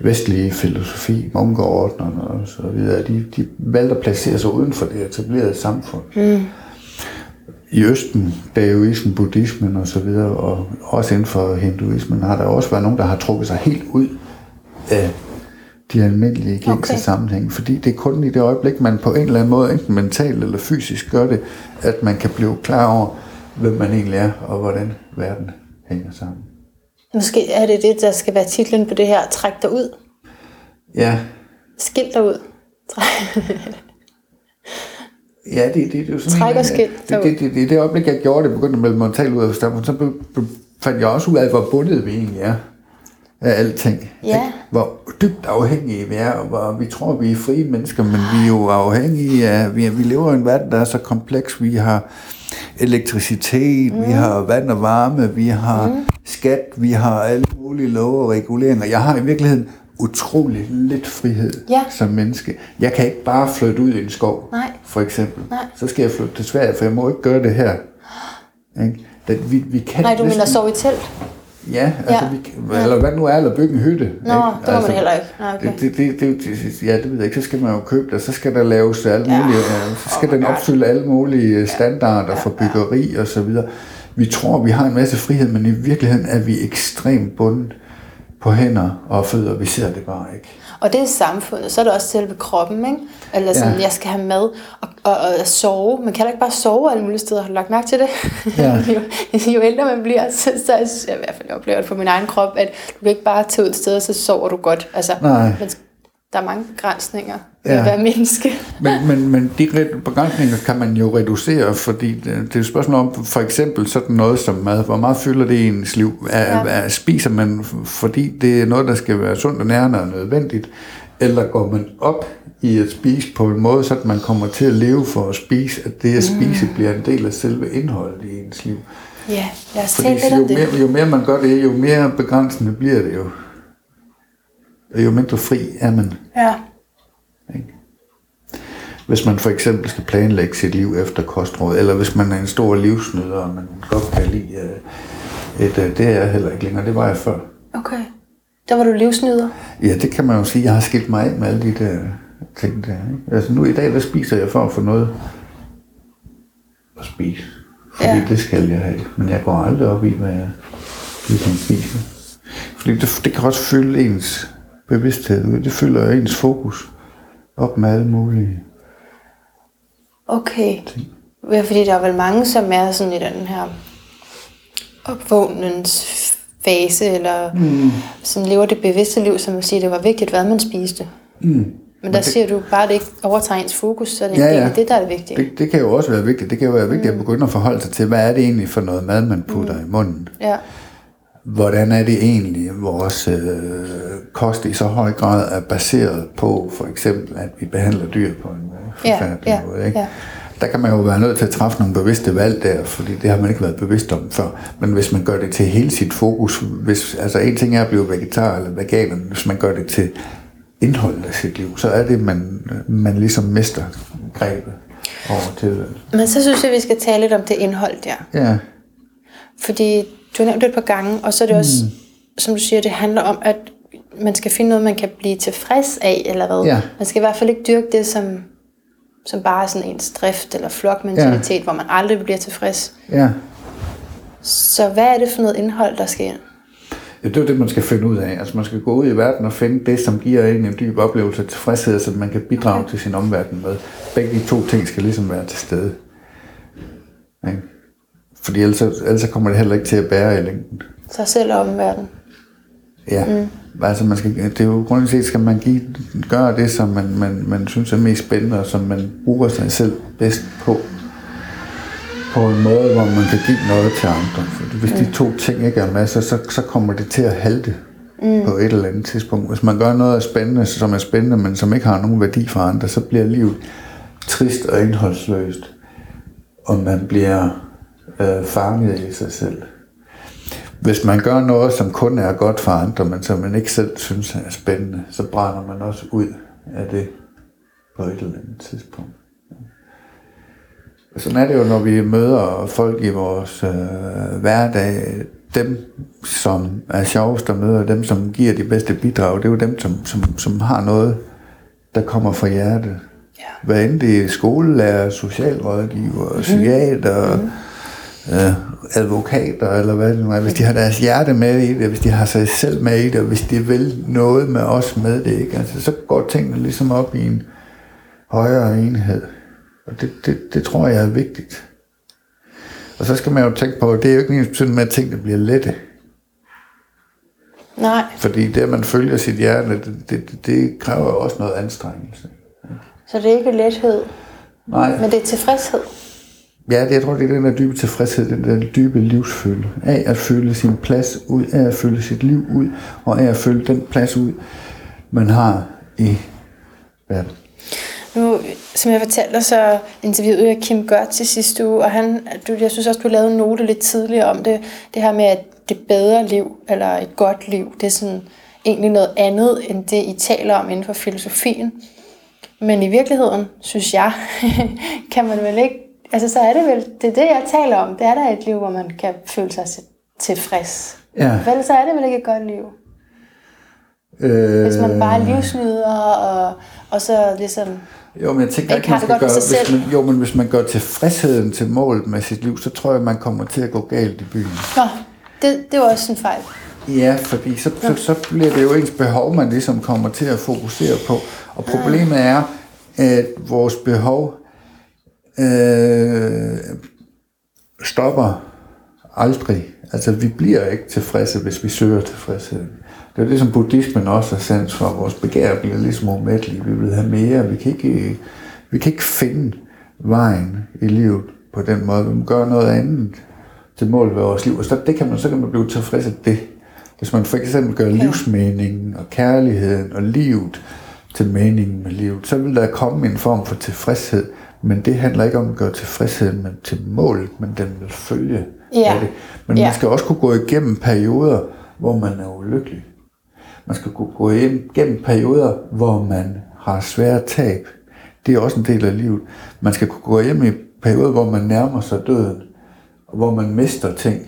vestlige filosofi, munkeordnerne og så videre. De, de valgte at placere sig uden for det etablerede samfund. Mm. I Østen, daoismen, buddhismen og så videre, og også inden for hinduismen, har der også været nogen, der har trukket sig helt ud af de almindelige gængse Okay. sammenhæng. Fordi det er kun i det øjeblik, man på en eller anden måde, enten mentalt eller fysisk gør det, at man kan blive klar over, hvem man egentlig er, og hvordan verden hænger sammen. Måske er det det, der skal være titlen på det her. Træk dig ud. Ja, Skil dig ud. <laughs> Ja, det, det, det er jo sådan Træk en- og skil Det, derud. det, det, det, det øjeblik, jeg gjorde det, begyndte at melde mentalt ud af stammen, så be, be, fandt jeg også ud af, hvor bundet vi egentlig er af alting. Ja. Ikke? Hvor dybt afhængige vi er, og hvor vi tror, vi er frie mennesker, men vi er jo afhængige af, vi, vi lever i en verden, der er så kompleks. Vi har elektricitet, mm. vi har vand og varme, vi har mm. skat, vi har alle mulige love og reguleringer. Jeg har i virkeligheden utrolig lidt frihed Ja. som menneske. Jeg kan ikke bare flytte ud i en skov, Nej. for eksempel. Nej. Så skal jeg flytte til Sverige, for jeg må ikke gøre det her. Ikke? Det, vi, vi kan Nej, du mener næsten- sove i telt? Ja, altså, Ja. ja. Vi, kan- eller hvad nu er, eller bygge en hytte. Nå, det må man heller ikke. Nej, okay. det, det, det, det, ja, det ved jeg ikke. Så skal man jo købe det, så skal der laves alt Ja. muligt. Ja. Så skal Oh den opfylde alle mulige standarder for byggeri og så videre. Vi tror, vi har en masse frihed, men i virkeligheden er vi ekstremt bundet på hænder og fødder. Vi ser det bare ikke. Og det er samfundet, så er det også selve kroppen, ikke? Eller sådan, ja. Jeg skal have mad og, og, og sove. Man kan da ikke bare sove alle mulige steder. Har du lagt mærke til det? Ja. <laughs> jo, jo ældre man bliver, så, så jeg, i hvert fald jeg oplever det på min egen krop, at du kan ikke bare tage ud et sted, og så sover du godt. Altså, Nej. Men der er mange begrænsninger ved Ja. at være menneske. Men, men, men de begrænsninger kan man jo reducere, fordi det, er et spørgsmål om, for eksempel sådan noget som mad. Hvor meget fylder det i ens liv? Er, Ja. er, spiser man, fordi det er noget, der skal være sundt og nærende og nødvendigt? Eller går man op i at spise på en måde, så at man kommer til at leve for at spise, at det at spise Mm. bliver en del af selve indholdet i ens liv? Ja, lad os Fordi tale lidt jo om det. mere, jo mere man gør det, jo mere begrænsende bliver det jo. Og jo mindre fri er man. Ja. Hvis man for eksempel skal planlægge sit liv efter kostråd, eller hvis man er en stor livsnyder, og man godt kan lide øh, et, øh, det er jeg heller ikke længere, det var jeg før. Okay. Der var du livsnyder. Ja, det kan man jo sige, jeg har skilt mig af med alle de der ting der. Ikke? Altså nu i dag, der spiser jeg for at få noget at spise. Fordi ja. det skal jeg have. Men jeg går aldrig op i, hvad jeg ligesom spiser. Fordi det, det kan også fylde ens bevidsthed ud. Det fylder ens fokus op med alle mulige Okay. Ja, fordi der er vel mange, som er sådan i den her opvågnens fase, eller mm. som lever det bevidste liv, som vil sige, at det var vigtigt, hvad man spiste. Mm. Men der siger du bare, at det ikke overtager ens fokus, så er det Ja, ja, ja. det, der er det vigtige. Det, det kan jo også være vigtigt. Det kan jo være vigtigt at begynde at forholde sig til, hvad er det egentlig for noget mad, man putter mm. i munden? Ja. Hvordan er det egentlig, vores øh, kost i så høj grad er baseret på, for eksempel, at vi behandler dyr på en øh, Ja, forfærdelig ja, måde? Ikke? ja. Der kan man jo være nødt til at træffe nogle bevidste valg der, fordi det har man ikke været bevidst om før. Men hvis man gør det til hele sit fokus, hvis, altså en ting er at blive vegetar eller veganer, men hvis man gør det til indholdet af sit liv, så er det, man, man ligesom mister grebet over tilværelsen. Men så synes jeg, vi skal tale lidt om det indhold der. Ja, Fordi du har nævnt det et par gange, og så er det også, Mm. som du siger, det handler om, at man skal finde noget, man kan blive tilfreds af, eller hvad? Ja. Man skal i hvert fald ikke dyrke det, som, som bare er sådan ens drift eller flokmentalitet, ja. hvor man aldrig bliver tilfreds. ja. Så hvad er det for noget indhold, der skal ind? Ja, det er det, man skal finde ud af. Altså man skal gå ud i verden og finde det, som giver en en dyb oplevelse af tilfredshed, så man kan bidrage okay. til sin omverden med. Begge de to ting skal ligesom være til stede. Ikke? Fordi ellers, ellers kommer det heller ikke til at bære i længden. Så selv og omverden. Ja, mm. altså man skal, det er jo grundlæggende set, skal man give, gøre det, som man, man, man synes er mest spændende, og som man bruger sig selv bedst på. På en måde, hvor man kan give noget til andre. For hvis mm. de to ting ikke er med, så, så, så kommer det til at halte mm. på et eller andet tidspunkt. Hvis man gør noget spændende, som er spændende, men som ikke har nogen værdi for andre, så bliver livet trist og indholdsløst. Og man bliver øh, fanget i sig selv. Hvis man gør noget, som kun er godt for andre, men som man ikke selv synes er spændende, så brænder man også ud af det på et eller andet tidspunkt. Og sådan er det jo, når vi møder folk i vores øh, hverdag. Dem, som er sjovest at møde, dem, som giver de bedste bidrag, det er jo dem, som, som, som har noget, der kommer fra hjertet. Ja. Hvad end det er skolelærer, socialrådgiver, mm. psykiater, mm øh, advokater, eller hvad det nu er, hvis de har deres hjerte med i det, hvis de har sig selv med i det, og hvis de vil noget med os med det, ikke? Altså, så går tingene ligesom op i en højere enhed. Og det, det, det tror jeg er vigtigt. Og så skal man jo tænke på, at det er jo ikke ens med, at tingene bliver lette. Nej. Fordi det, at man følger sit hjerte, det, det, det kræver også noget anstrengelse. Så det er ikke lethed? Nej. Men det er tilfredshed? Ja, det, jeg tror, det er den der dybe tilfredshed, den der dybe livsfølelse. Af at føle sin plads ud, af at føle sit liv ud, og af at føle den plads ud, man har i verden. Nu, som jeg fortalte dig, så interviewede jeg Kim Gørt til sidste uge, og han, du, jeg synes også, du lavede en note lidt tidligere om det, det her med, at det bedre liv, eller et godt liv, det er sådan egentlig noget andet, end det, I taler om inden for filosofien. Men i virkeligheden, synes jeg, <laughs> kan man vel ikke altså så er det vel, det er det, jeg taler om. Det er der et liv, hvor man kan føle sig tilfreds. Ja. Vel, så er det vel ikke et godt liv. Øh... Hvis man bare er livsnyder, og, og så ligesom... Jo, men jeg tænker ikke, man skal gøre, hvis man, jo, men hvis man gør tilfredsheden til målet med sit liv, så tror jeg, man kommer til at gå galt i byen. Nå, det, det var også en fejl. Ja, fordi så, så, så bliver det jo ens behov, man ligesom kommer til at fokusere på. Og problemet er, at vores behov øh, stopper aldrig. Altså, vi bliver ikke tilfredse, hvis vi søger tilfredshed. Det er det, som buddhismen også er sandt for. Vores begær bliver ligesom umættelige. Vi vil have mere. Vi kan ikke, vi kan ikke finde vejen i livet på den måde. Vi må gøre noget andet til mål ved vores liv. Og så, det kan man, så kan man blive tilfreds af det. Hvis man for eksempel gør livsmeningen og kærligheden og livet til meningen med livet, så vil der komme en form for tilfredshed, men det handler ikke om at gøre tilfredsheden men til mål, men den vil følge ja. af det. Men ja. man skal også kunne gå igennem perioder, hvor man er ulykkelig. Man skal kunne gå igennem perioder, hvor man har svære tab. Det er også en del af livet. Man skal kunne gå hjem i perioder, hvor man nærmer sig døden, og hvor man mister ting.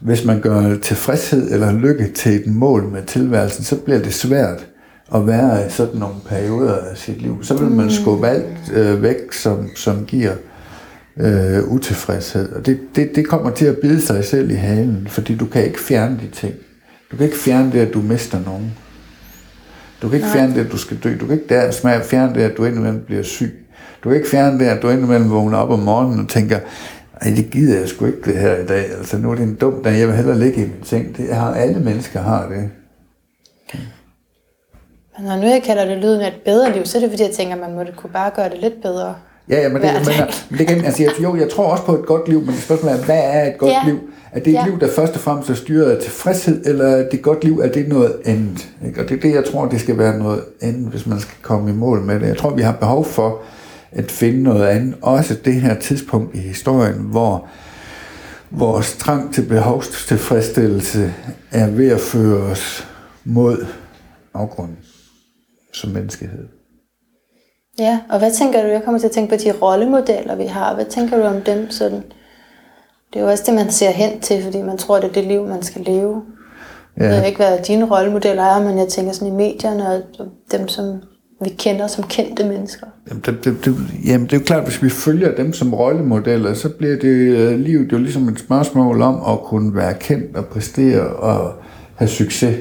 Hvis man gør tilfredshed eller lykke til et mål med tilværelsen, så bliver det svært at være i sådan nogle perioder af sit liv. Så vil man skubbe alt øh, væk, som, som giver øh, utilfredshed. Og det, det, det kommer til at bide sig selv i halen, fordi du kan ikke fjerne de ting. Du kan ikke fjerne det, at du mister nogen. Du kan ikke Nej. fjerne det, at du skal dø. Du kan ikke der, fjerne det, at du indimellem bliver syg. Du kan ikke fjerne det, at du indimellem vågner op om morgenen og tænker, ej, det gider jeg sgu ikke det her i dag. Altså, nu er det en dum dag. Jeg vil hellere ligge i min seng. Det har, alle mennesker har det. Men når nu jeg kalder det lyden af et bedre liv, så er det fordi, jeg tænker, at man må det kunne bare gøre det lidt bedre. Ja, ja men, det, men, men det kan, altså, jeg, jo, jeg tror også på et godt liv, men spørgsmålet er, hvad er et godt ja. liv? Er det et ja. liv, der først og fremmest er styret af tilfredshed, eller er det et godt liv, er det noget andet? Ikke? Og det er det, jeg tror, det skal være noget andet, hvis man skal komme i mål med det. Jeg tror, vi har behov for at finde noget andet. Også det her tidspunkt i historien, hvor vores trang til behovstilfredsstillelse er ved at føre os mod afgrunden som menneskehed. Ja, og hvad tænker du? Jeg kommer til at tænke på de rollemodeller, vi har. Hvad tænker du om dem sådan? Det er jo også det, man ser hen til, fordi man tror, det er det liv, man skal leve. Ja. Jeg ved ikke, hvad dine rollemodeller er, men jeg tænker sådan i medierne, og dem, som vi kender som kendte mennesker. Jamen det, det, det, jamen, det er jo klart, hvis vi følger dem som rollemodeller, så bliver det uh, livet jo ligesom et spørgsmål om at kunne være kendt og præstere og have succes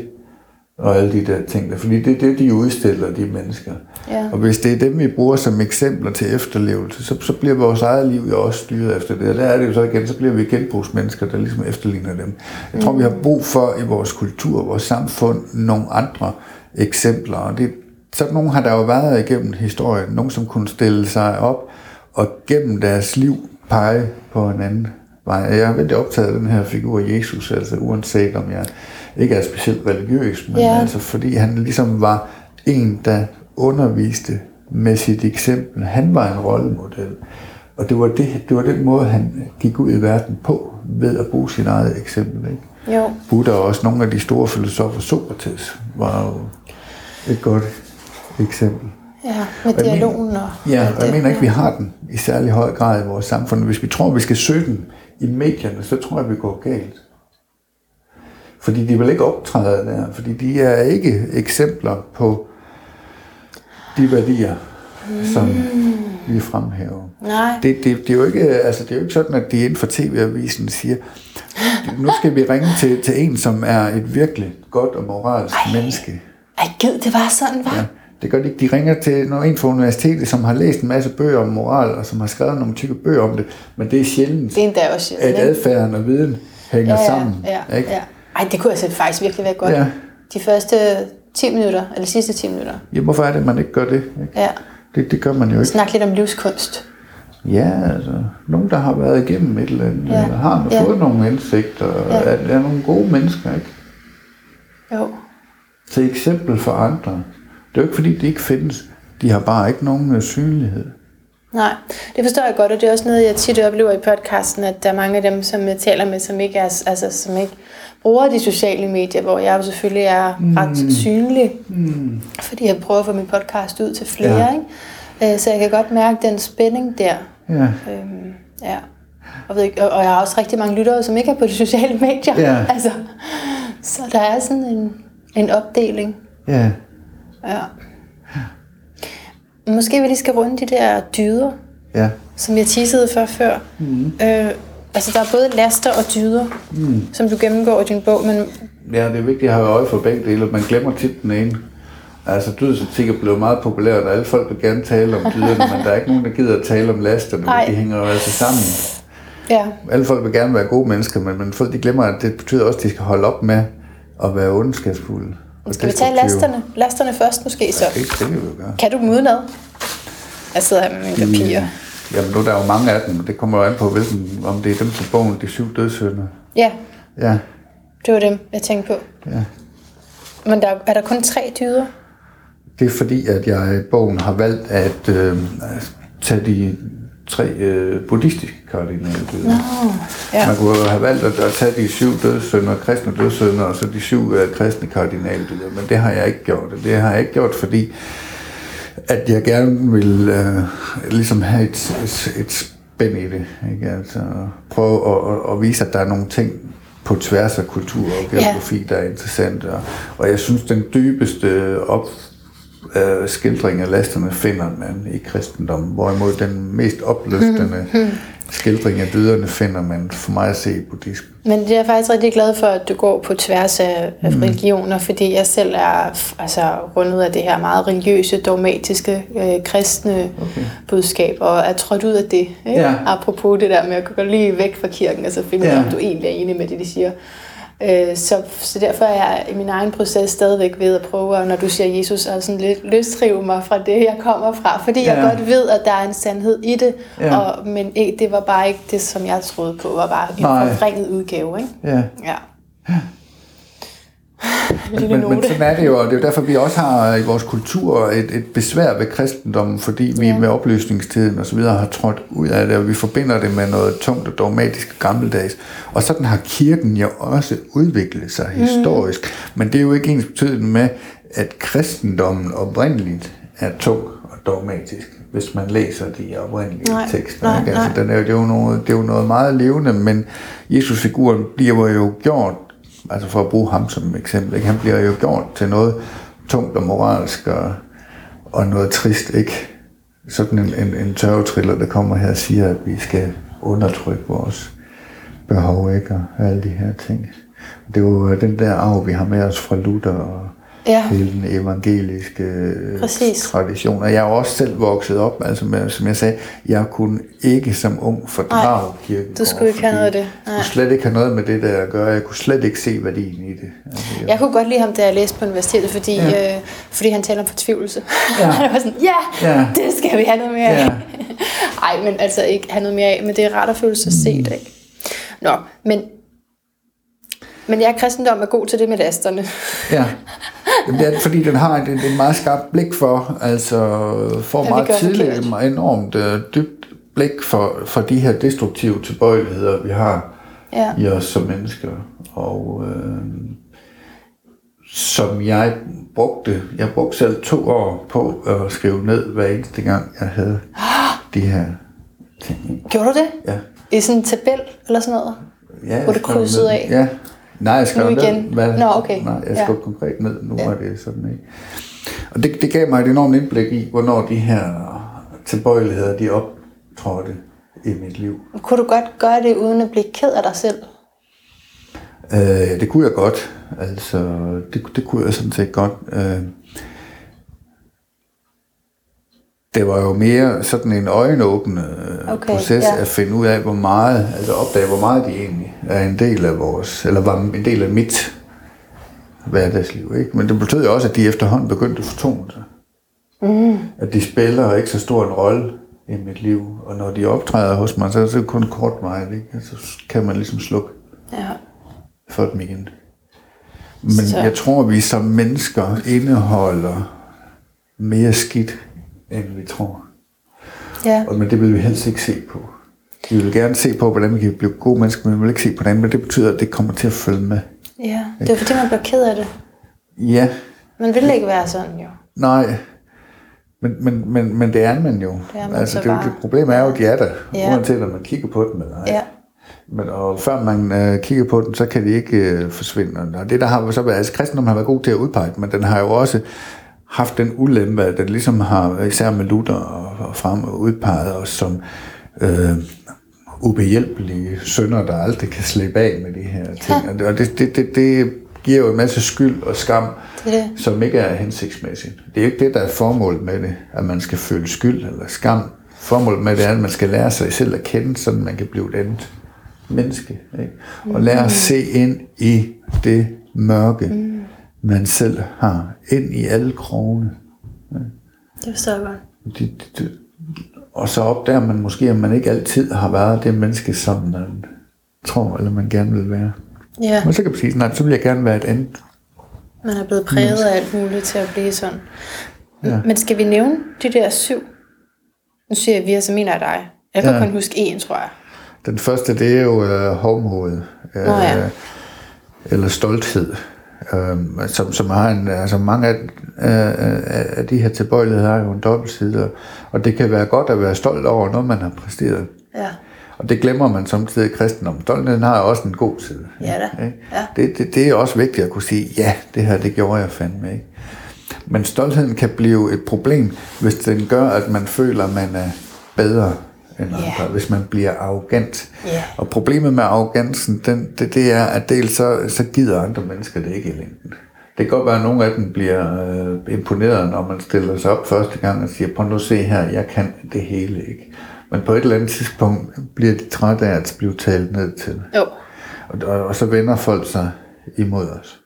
og alle de der ting der. Fordi det er det, de udstiller, de mennesker. Ja. Og hvis det er dem, vi bruger som eksempler til efterlevelse, så, så bliver vores eget liv jo også styret efter det. Og der er det jo så igen, så bliver vi genbrugsmennesker, der ligesom efterligner dem. Jeg tror, mm. vi har brug for i vores kultur, vores samfund, nogle andre eksempler. Og det, sådan nogle har der jo været igennem historien. Nogle, som kunne stille sig op og gennem deres liv pege på en anden vej. Jeg er veldig optaget af den her figur Jesus, altså uanset om jeg ikke er specielt religiøs, men Ja. altså fordi han ligesom var en, der underviste med sit eksempel. Han var en rollemodel. Og det var, det, det var den måde, han gik ud i verden på, ved at bruge sit eget eksempel. Ikke? Jo. Buddha og også nogle af de store filosofer, Sokrates, var jo et godt eksempel. Ja, med jeg dialogen og... Ja, og jeg mener ikke, vi har den i særlig høj grad i vores samfund. Hvis vi tror, vi skal søge den i medierne, så tror jeg, vi går galt. Fordi de vil ikke optræde der, fordi de er ikke eksempler på de værdier, som vi fremhæver. Nej. Det, det, det, er jo ikke, altså, det er jo ikke sådan, at de inden for tv-avisen siger, nu skal vi ringe til, til en, som er et virkelig godt og moralsk Ej. menneske. Ej, gid, det var sådan, var. Ja, det gør de ikke. De ringer til nogen, en fra universitetet, som har læst en masse bøger om moral, og som har skrevet nogle tykke bøger om det, men det er sjældent, Det er endda også sjældent, at adfærden og viden hænger ja, sammen. Ja, ikke? ja. Ej, det kunne altså faktisk virkelig være godt. Ja. De første 10 minutter, eller sidste 10 minutter. Ja, hvorfor er det, at man ikke gør det? Ikke? Ja. Det, det gør man jo ikke. Snak lidt om livskunst. Ja, altså, nogen, der har været igennem et eller andet, Ja. eller har Ja. fået nogle indsigter, Ja. er, er nogle gode mennesker, ikke? Jo. Til eksempel for andre. Det er jo ikke, fordi de ikke findes. De har bare ikke nogen synlighed. Nej, det forstår jeg godt, og det er også noget, jeg tit oplever i podcasten, at der er mange af dem, som jeg taler med, som ikke, er, altså, som ikke bruger de sociale medier, hvor jeg jo selvfølgelig er mm. ret synlig, mm. fordi jeg prøver at få min podcast ud til flere, Ja. ikke? Øh, Så jeg kan godt mærke den spænding der. Ja. Øhm, ja. Og, ved ikke, og, og jeg har også rigtig mange lyttere, som ikke er på de sociale medier. Ja. <laughs> Altså, så der er sådan en, en opdeling. Ja. Ja. Måske vi lige skal runde de der dyder, Ja. som jeg teasede for før. Mm. Øh, altså, der er både laster og dyder, mm. som du gennemgår i din bog, men Ja, det er vigtigt at have øje for begge dele. Man glemmer tit den ene. Altså, dødsetik er blevet meget populært, og alle folk vil gerne tale om dyderne, men der er ikke nogen, der gider at tale om lasterne. Nej. De hænger jo altså sammen. ja, Alle folk vil gerne være gode mennesker, men, men folk de glemmer, at det betyder også, at de skal holde op med at være ondskabsfulde. Skal vi tage lasterne? Lasterne først måske så. Det, det kan vi jo gøre. Kan du dem udenad? Jeg sidder her med mine papirer. Jamen, nu er der jo mange af dem. Det kommer jo an på, hvilken, om det er dem til bogen, de syv dødssynder. Ja, Ja, det var dem, jeg tænkte på. ja. Men der, er der kun tre dyder? Det er fordi, at jeg i bogen har valgt at øh, tage de tre øh, buddhistiske kardinale dyder. ja. Man kunne have valgt at, at tage de syv dødssynder, kristne dødssynder, og så de syv øh, kristne kardinale dyder, men det har jeg ikke gjort. Det har jeg ikke gjort, fordi at jeg gerne vil øh, ligesom have et, et, et spænd i det. Ikke? Altså, prøve at, at, at vise, at der er nogle ting på tværs af kultur og geografi, ja. der er interessant. Og, og jeg synes, den dybeste op, øh, skildring af lasterne finder man i kristendommen, hvorimod den mest opløftende <laughs> skildring af dyderne finder man for mig at se i buddhismen. Men det er jeg faktisk rigtig glad for, at du går på tværs af, Mm. religioner, fordi jeg selv er altså, rundet af det her meget religiøse, dogmatiske, øh, kristne okay. budskab, og er trådt ud af det. Ikke? Ja. Apropos det der med at gå lige væk fra kirken, og så finde ud af, Ja. om du egentlig er enig med det, de siger. Øh, Så, så derfor er jeg i min egen proces stadigvæk ved at prøve, at, når du siger Jesus, at sådan lidt løsrive mig fra det, jeg kommer fra. Fordi jeg Ja. godt ved, at der er en sandhed i det, Ja. og, men ikke, det var bare ikke det, som jeg troede på, var bare en forvrænget udgave. Ikke? Ja. Ja. Lille Men, men note. sådan er det jo, og det er jo derfor, vi også har i vores kultur et, et besvær ved kristendommen, fordi vi Ja. med oplysningstiden og så videre har trådt ud af det, og vi forbinder det med noget tungt og dogmatisk og gammeldags. Og sådan har kirken jo også udviklet sig Mhm. historisk. Men det er jo ikke ens betydende med, at kristendommen oprindeligt er tung og dogmatisk, hvis man læser de oprindelige Nej, tekster. nej, ikke? Altså, nej. den er, jo- det, er jo noget, det er jo noget meget levende, men Jesus-figuren bliver jo gjort, altså for at bruge ham som eksempel, ikke? han bliver jo gjort til noget tungt og moralsk og, og noget trist, ikke? Sådan en, en, en tørvetriller, der kommer her og siger, at vi skal undertrykke vores behov, ikke? Og alle de her ting. Det er jo øh, den der arv, vi har med os fra Luther og Ja. hele den evangeliske øh, Præcis. tradition. Og jeg er også selv vokset op, altså med, som jeg sagde, jeg kunne ikke som ung fordrage kirken. du skulle ikke have noget af det. Jeg Nej. kunne slet ikke have noget med det der at gøre. Jeg kunne slet ikke se værdien i det. Altså, jeg, Jeg kunne godt lide ham, da jeg læste på universitetet, fordi, ja. øh, fordi han taler om fortvivlelse. Ja. <laughs> Han var sådan, ja, Ja. det skal vi have noget mere af. Ja. <laughs> Ej, men altså ikke have noget mere af, men det er rart at føle sig set, ikke? Nå, men, men jeg kristendom er god til det med lasterne. Ja. <laughs> Jamen, det er, fordi den har et, et, et meget skarpt blik for, altså får vi meget tidligt et enormt øh, dybt blik for, for de her destruktive tilbøjeligheder, vi har Ja. i os som mennesker. Og øh, som jeg brugte, jeg brugte selv to år på at skrive ned hver eneste gang, jeg havde de her ting. Gjorde du det? Ja. I sådan en tabel eller sådan noget? Ja, Hvor du krydsede af? Ja. Nej, jeg skrev Nu ned. igen? Nå, okay. Nej, jeg Ja. skrev konkret ned. Nu ja. var det sådan, ikke? Og det, det gav mig et enormt indblik i, hvornår de her tilbøjeligheder, de optrådte i mit liv. Kunne du godt gøre det, uden at blive ked af dig selv? Øh, det kunne jeg godt. Altså, det, det kunne jeg sådan set godt. Øh, det var jo mere sådan en øjenåbende Okay, okay, proces ja. at finde ud af, hvor meget, altså opdage, hvor meget de egentlig er en del af vores, eller var en del af mit hverdagsliv. Ikke? Men det betød jo også, at de efterhånden begyndte at fortone sig. Mm. At de spiller ikke så stor en rolle i mit liv, og når de optræder hos mig, så er det kun kort vej, ikke? Så kan man ligesom slukke Ja. for dem igen. Men Så- jeg tror, vi som mennesker indeholder mere skidt, end vi tror. Ja. Og, men det vil vi helst ikke se på. Vi vil gerne se på, hvordan vi kan blive gode mennesker, men vi vil ikke se på det, men det betyder, at det kommer til at følge med. ja. Det er fordi, man bliver ked af det. Ja, Man vil ikke være sådan, jo. nej, men, men, men, men det er man jo. Det er man altså, så det, bare. det problem er jo, at de er der, Ja. uanset om man kigger på dem eller ej. Ja. Men og før man øh, kigger på den, så kan de ikke øh, forsvinde. Og det der har så været, altså kristendommen har været god til at udpege den, men den har jo også haft den ulempe, at den ligesom har, især med Luther og, og frem, udpeget os som øh, ubehjælpelige sønder, der aldrig kan slippe af med de her ting. Og det, og det, det, det, det giver jo en masse skyld og skam, Det det. som ikke er hensigtsmæssigt. Det er jo ikke det, der er formålet med det, at man skal føle skyld eller skam. Formålet med det er, at man skal lære sig selv at kende, så man kan blive et andet menneske. Ikke? Og lære at se ind i det mørke, mm. Man selv har. Ind i alle krogene. Det forstår jeg godt. De, de, og så opdager man måske, at man ikke altid har været det menneske, som man tror, eller man gerne vil være. Ja, Men så kan man sige, nej, så vil jeg gerne være et andet. man er blevet præget af alt muligt til at blive sådan. Ja. Men skal vi nævne de der syv? Nu siger jeg vi, så mener jeg dig. Jeg kan Ja. kun huske én, tror jeg. Den første, det er jo øh, hovmod, øh, Nå ja. eller stolthed, øh, som, som har en, altså mange af, øh, af de her tilbøjeligheder har jo en dobbeltside, og- og det kan være godt at være stolt over noget, man har præsteret. Ja. Og det glemmer man samtidig i kristendom. Stoltheden har også en god side. Ja da. Ikke? Ja. Det, det, det er også vigtigt at kunne sige, ja, det her, det gjorde jeg fandme ikke. Men stoltheden kan blive et problem, hvis den gør, at man føler, at man er bedre end andre. Ja. Hvis man bliver arrogant. Ja. Og problemet med arrogansen, den, det, det er, at dels så, så gider andre mennesker det ikke i længden. Det kan godt være, at nogle af dem bliver øh, imponeret, når man stiller sig op første gang og siger, prøv nu se her, jeg kan det hele ikke. Men på et eller andet tidspunkt bliver de trætte af at blive talt ned til. Jo. Og, og, og så vender folk sig imod os.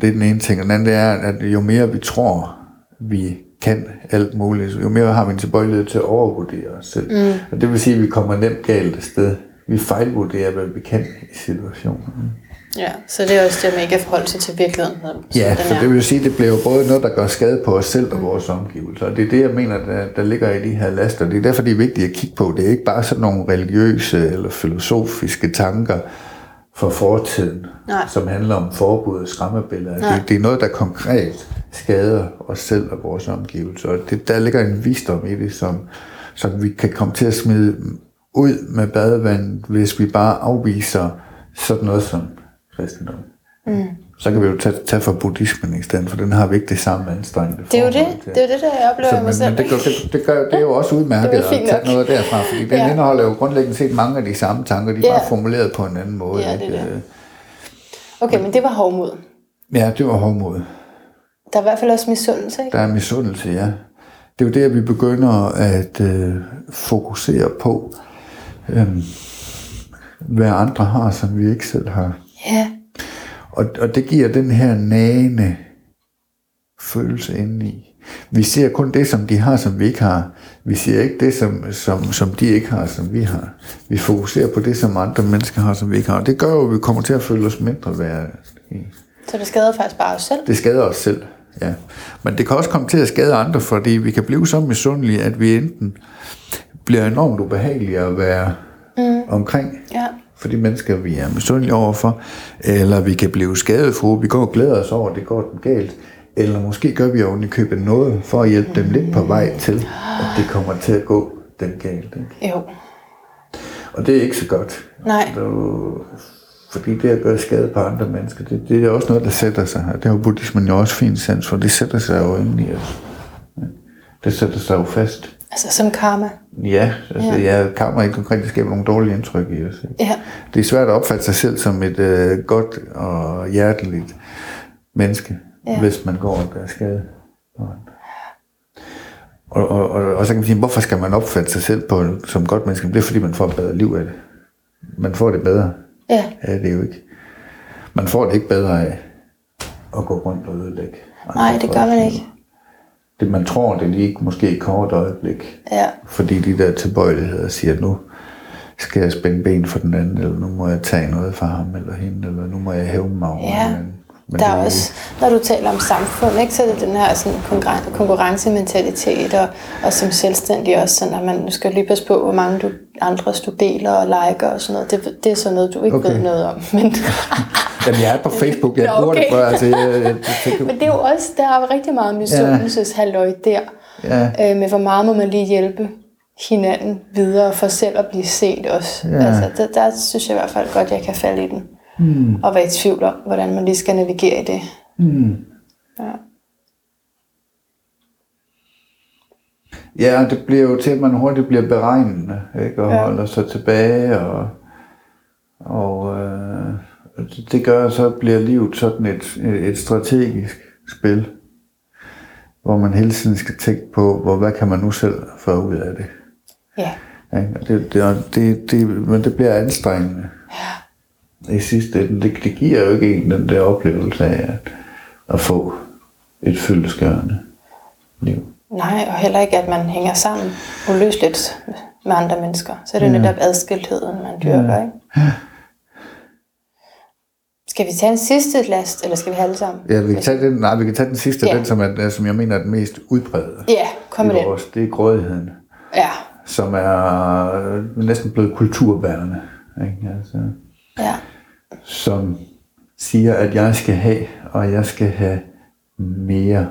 Det er den ene ting. Og den anden det er, at jo mere vi tror, vi kan alt muligt, jo mere har vi en tilbøjelighed til at overvurdere os selv. Mm. Og det vil sige, at vi kommer nemt galt af sted. Vi fejlvurderer, hvad vi kan i situationen. Ja, så det er også det, man ikke kan forholde sig til virkeligheden. Ja, er. det vil sige, at det bliver jo både noget, der gør skade på os selv og vores omgivelser. Og det er det, jeg mener, der, der ligger i de her laster. Det er derfor, det er vigtigt at kigge på. Det er ikke bare sådan nogle religiøse eller filosofiske tanker for fortiden, Nej. som handler om forbud og skræmmebilleder. Nej. Det, det er noget, der konkret skader os selv og vores omgivelser. Og det, der ligger en visdom i det, som, som vi kan komme til at smide ud med badevandet, hvis vi bare afviser sådan noget som kristendom. Mm. Så kan vi jo tage, tage for buddhismen i stedet, for den har vi ikke det samme anstrengende Det er jo det. til. Det er jo det, der jeg oplever Så, så, mig men, selv. men det, gør, det, det, gør, det er jo også udmærket at tage nok. noget derfra, fordi den Ja. indeholder jo grundlæggende set mange af de samme tanker, de er Ja. bare formuleret på en anden måde. Ja, det ikke? det. Okay, men det var hovmod. Ja, det var hovmod. Der er i hvert fald også misundelse, ikke? Der er misundelse, ja. Det er jo det, at vi begynder at øh, fokusere på, øh, hvad andre har, som vi ikke selv har. Ja. Og, og det giver den her nagende følelse indeni. Vi ser kun det, som de har, som vi ikke har. Vi ser ikke det, som, som, som de ikke har, som vi har. Vi fokuserer på det, som andre mennesker har, som vi ikke har. Det gør jo, at vi kommer til at føle os mindre værd. Så det skader faktisk bare os selv? Det skader os selv, ja. Men det kan også komme til at skade andre, fordi vi kan blive så misundelige, at vi enten bliver enormt ubehagelige at være mm. omkring. Ja. For de mennesker, vi er misundelige overfor. Eller vi kan blive skadet for, vi går og glæder os over, at det går den galt. Eller måske gør vi jo i købet noget for at hjælpe dem lidt på vej til, at det kommer til at gå den galt. Ikke? Jo. Og det er ikke så godt. Nej. Er jo, fordi det at gøre skade på andre mennesker, det, det er også noget, der sætter sig her. Det har jo buddhismen jo også fint sans for. Det sætter sig jo ind i os. Det sætter sig jo fast. Altså som karma. Ja, altså ja. ja karma ikke konkret, det skaber nogle dårlige indtryk i os. Ikke? Ja. Det er svært at opfatte sig selv som et øh, godt og hjerteligt menneske, ja. hvis man går og gør skade. Og, og, og, og så kan man sige, hvorfor skal man opfatte sig selv på, som godt menneske? Det er fordi, man får et bedre liv af det. Man får det bedre. Ja. Ja, det er jo ikke. Man får det ikke bedre af at gå rundt og ødelægge. Nej, det gør man ikke. Det man tror, det lige måske et kort øjeblik. Ja. Fordi de der tilbøjeligheder siger, at nu skal jeg spænde ben for den anden, eller nu må jeg tage noget fra ham eller hende, eller nu må jeg hæve mig over Ja. den anden. Men Der det er også, når du taler om samfund, ikke, så er det den her sådan, konkurren- konkurrencementalitet, og, og som selvstændig også, sådan, at man nu skal lige passe på, hvor mange du, andre du deler og liker og sådan noget. Det, det er sådan noget, du ikke Okay. ved noget om. Men, <laughs> Jamen, jeg er på Facebook, jeg bruger det for, altså, jeg, <laughs> jeg, jeg, men det er jo også, der er rigtig meget misundelseshalløj der, Ja. øh, med hvor meget må man lige hjælpe hinanden videre for selv at blive set også. Ja. Altså, der, der synes jeg i hvert fald godt, jeg kan falde i den. Mm. Og være i tvivl om, hvordan man lige skal navigere i det. Mm. Ja. Ja, det bliver jo til, at man hurtigt bliver beregnende, ikke? og Ja. ja. holder sig tilbage, og, og øh, det- gør, så bliver livet sådan et, et, strategisk spil, hvor man hele tiden skal tænke på, hvor, hvad kan man nu selv få ud af det. Ja. Og Det, det, det, det, men det bliver anstrengende. I sidste ende, det, det giver jo ikke en den der oplevelse af at, at få et fyldeskørende liv. Nej, og heller ikke, at man hænger sammen uløseligt med andre mennesker. Så er det ja. netop adskiltheden, man dyrker, ja. ikke? Skal vi tage en sidste last, eller skal vi have alle sammen? Ja, vi kan tage den, nej, vi kan tage den sidste, Ja. den som, er, som jeg mener er den mest udbredte. Ja, kom med i den. vores, Det er grådigheden, Ja, som er øh, næsten blevet kulturbærende. Ikke? Altså, ja, som siger, at jeg skal have, og jeg skal have mere.